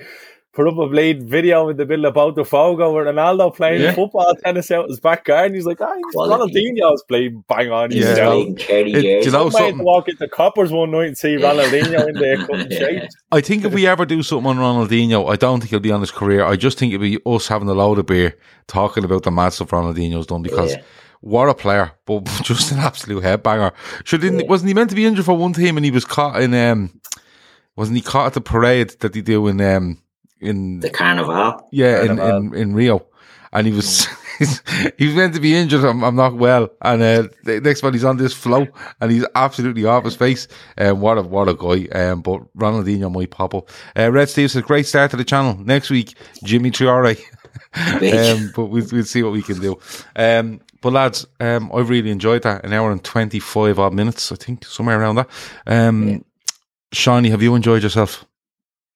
put up a bleeding video in the middle about the Fogo where Ronaldo playing Yeah. football tennis out his back garden. He's like, ah, Well, Ronaldinho's playing bang on. He's He's Yeah. out. playing Kerry It- jersey. you know Some mate something? walk into Coppers one night and see Ronaldinho in there cutting Yeah. shapes. I think if we ever do something on Ronaldinho, I don't think he'll be on his career. I just think it'll be us having a load of beer talking about the mad stuff Ronaldinho's done because Yeah. what a player, but just an absolute headbanger. Sure, didn't Yeah. wasn't he meant to be injured for one team and he was caught in um wasn't he caught at the parade that he do in um in the Carnival. yeah in, Carnival. in in Rio, and he was he was meant to be injured. I'm, I'm not well, and uh, the next one he's on this flow, and he's absolutely off his face. Um, what a what a guy. Um, but Ronaldinho might pop up. Uh, Red Steve says great start to the channel. Next week, Jimmy Triore. um, but we'll, we'll see what we can do. Um, but lads, um, I've really enjoyed that. An hour and twenty five odd minutes, I think, somewhere around that. Um, Yeah. Seany, have you enjoyed yourself?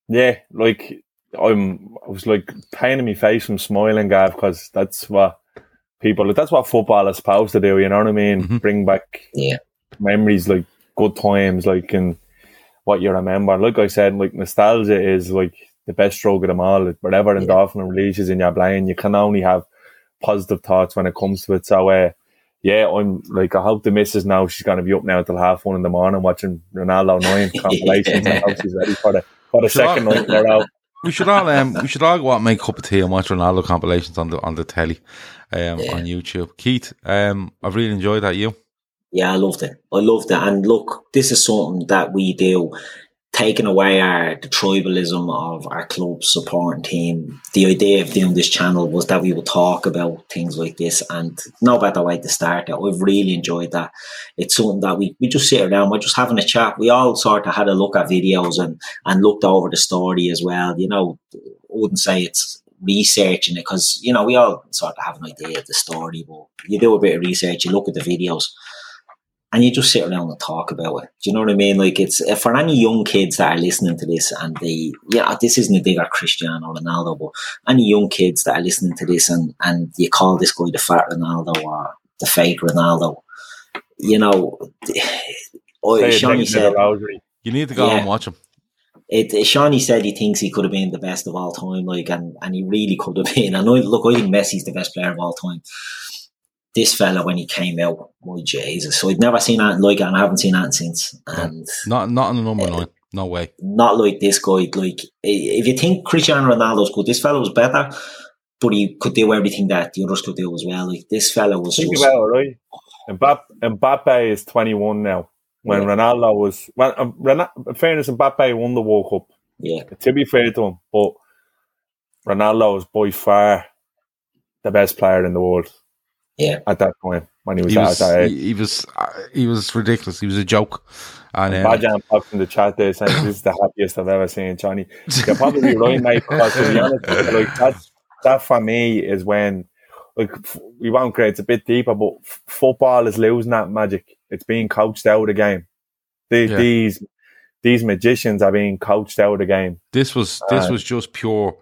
Yeah, like I'm, I was like painting my face from smiling, Gav, because that's what people, that's what football is supposed to do. You know what I mean? Mhm. Bring back Yeah. memories, like good times, like and what you remember. Like I said, like nostalgia is like the best drug of them all. Like, whatever Yeah. endorphin releases in your brain, you can only have positive thoughts when it comes to it. So, uh, yeah, I'm like, I hope the missus now she's going to be up now till half one in the morning watching Ronaldo 9 compilations. I hope she's ready for the, for the Sure. second night in a row. We should all um, we should all go out and make a cup of tea and watch Ronaldo compilations on the on the telly, um, Yeah. on YouTube. Keith, um, I've really enjoyed that. You, Yeah, I loved it. I loved it. And look, this is something that we do, taking away our the tribalism of our club supporting team. The idea of doing this channel was that we would talk about things like this and no better way to start it. We've really enjoyed that. It's something that we, we just sit around, we're just having a chat. We all sort of had a look at videos and, and looked over the story as well. You know, wouldn't say it's researching it because, you know, we all sort of have an idea of the story, but you do a bit of research, you look at the videos and you just sit around and talk about it. Do you know what I mean? Like it's uh, for any young kids that are listening to this and they, yeah, this isn't a dig at Cristiano Ronaldo, but any young kids that are listening to this and and you call this guy the fat Ronaldo or the fake Ronaldo, you know, oh, Say it Seany next to the said you need to go Yeah. and watch him. it. Seany said he thinks he could have been the best of all time, like, and and he really could have been. And I look, I think Messi's the best player of all time. This fella, when he came out, my Jesus! So I'd never seen anything like it, and I haven't seen anything since. And Not not on the number nine. No way. not like this guy. Like if you think Cristiano Ronaldo's good, this fella was better, but he could do everything that the others could do as well. Like this fella was Think just about it, right? Mbappe, Mbappe is 21 now. When Yeah. Ronaldo was, well, um, Ron- in fairness, Mbappe won the World Cup. yeah, To be fair to him, but Ronaldo was by far the best player in the world yeah. at that point when he was, He at was that age. he, he was uh, he was ridiculous. He was a joke. And um, Bajan popped in the chat there saying this is the happiest I've ever seen Johnny. You're probably right, mate, because to be honest, like that, that for me is when like f- we won't create it's a bit deeper, but f- football is losing that magic. It's being coached out of the game. The, Yeah. These these magicians are being coached out of the game. this was this Uh, was just pure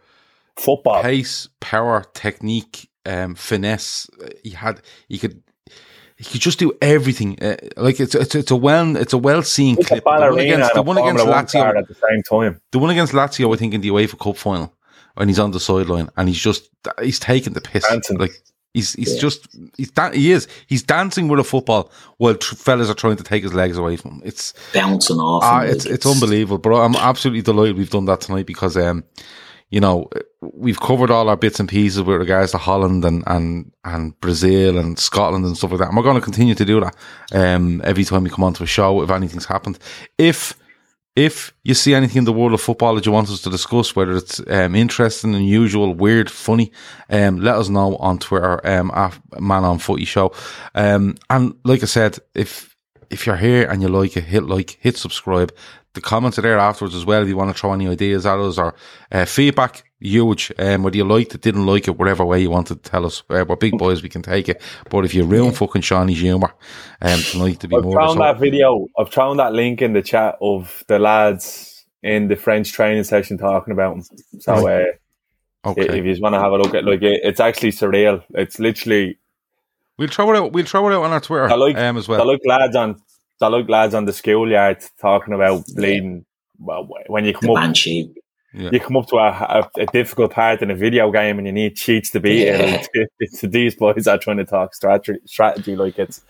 Football. pace, power, technique, um, finesse. He had he could he could just do everything. Uh, like it's it's it's a well it's a well seen It's a clip. The one against the one against Formula One Lazio, at the same time. the one against Lazio, I think in the UEFA Cup final, and he's on the sideline and he's just he's taking the piss. Dancing. Like he's he's Yeah. just he's dan- he is he's dancing with a football while tr- fellas are trying to take his legs away from him. It's Bouncing off. Him, it's like, it's unbelievable, bro. I'm absolutely delighted we've done that tonight because um, you know, we've covered all our bits and pieces with regards to Holland and and and Brazil and Scotland and stuff like that. And we're going to continue to do that um every time we come onto a show if anything's happened. If If you see anything in the world of football that you want us to discuss, whether it's um, interesting, unusual, weird, funny, um, let us know on Twitter um, at Man on Footy Show. Um, and like I said, if if you're here and you like it, hit like, hit subscribe. The comments are there afterwards as well. If you want to throw any ideas at us or uh, feedback, huge. Um, whether you liked it, didn't like it, whatever way you want to tell us, uh, we're big boys, we can take it. But if you ruin fucking Seany's humour, um, tonight to be I've more. found so- that video. I've found that link in the chat of the lads in the French training session talking about him. So uh, okay. if you just want to have a look at like it, it's actually surreal. It's literally We'll throw it out. We'll throw it out on our Twitter I like um, as well. I like lads on I like lads on the schoolyard talking about bleeding. Well, when you The come up, banshee. you come up to a, a, a difficult part in a video game and you need cheats to beat Yeah. it. It's, it's these boys are trying to talk strategy. Strategy like it's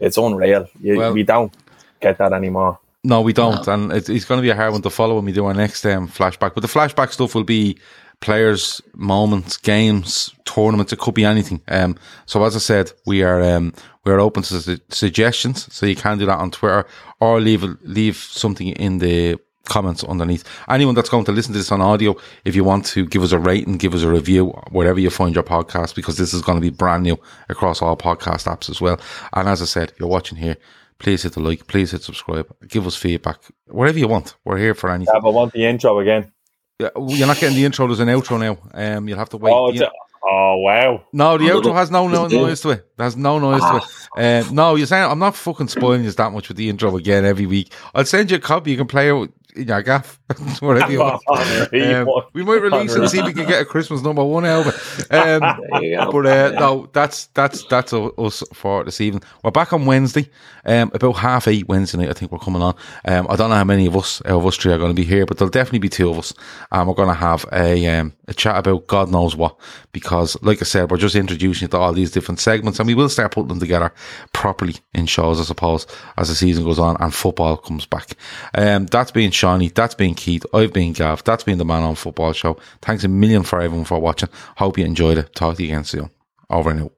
it's unreal. You, Well- we don't get that anymore. No, we don't, and it, it's going to be a hard one to follow when we do our next um, flashback. But the flashback stuff will be players, moments, games, tournaments. It could be anything. Um, so as I said, we are um, we are open to su- suggestions. So you can do that on Twitter or leave leave something in the comments underneath. Anyone that's going to listen to this on audio, if you want to give us a rating, give us a review, wherever you find your podcast, because this is going to be brand new across all podcast apps as well. And as I said, you're watching here. Please hit the like. Please hit subscribe. Give us feedback. Whatever you want. We're here for anything. Yeah, but I want the intro again. Yeah, You're not getting the intro. There's an outro now. Um, you'll have to wait. Oh, it's The- a- oh wow. no, the Oh, outro has no, no noise to it. There's no noise to it. Um, no, you're saying I'm not fucking spoiling you that much with the intro again every week. I'll send you a copy. You can play it your gaff, whatever you want. Um, we might release it and see if we can get a Christmas number one album. Um, There you go. but uh, no, that's that's that's us for this evening. We're back on Wednesday, um, about half eight Wednesday night. I think we're coming on. Um, I don't know how many of us of us three are going to be here, but there'll definitely be two of us, and we're going to have a um, a chat about God knows what. Because, like I said, we're just introducing you to all these different segments, and we will start putting them together properly in shows, I suppose, as the season goes on and football comes back. Um, that's been Seany, that's been Keith, I've been Gav, that's been the Man on Football Show. Thanks a million for everyone for watching. Hope you enjoyed it. Talk to you again soon. Over and out.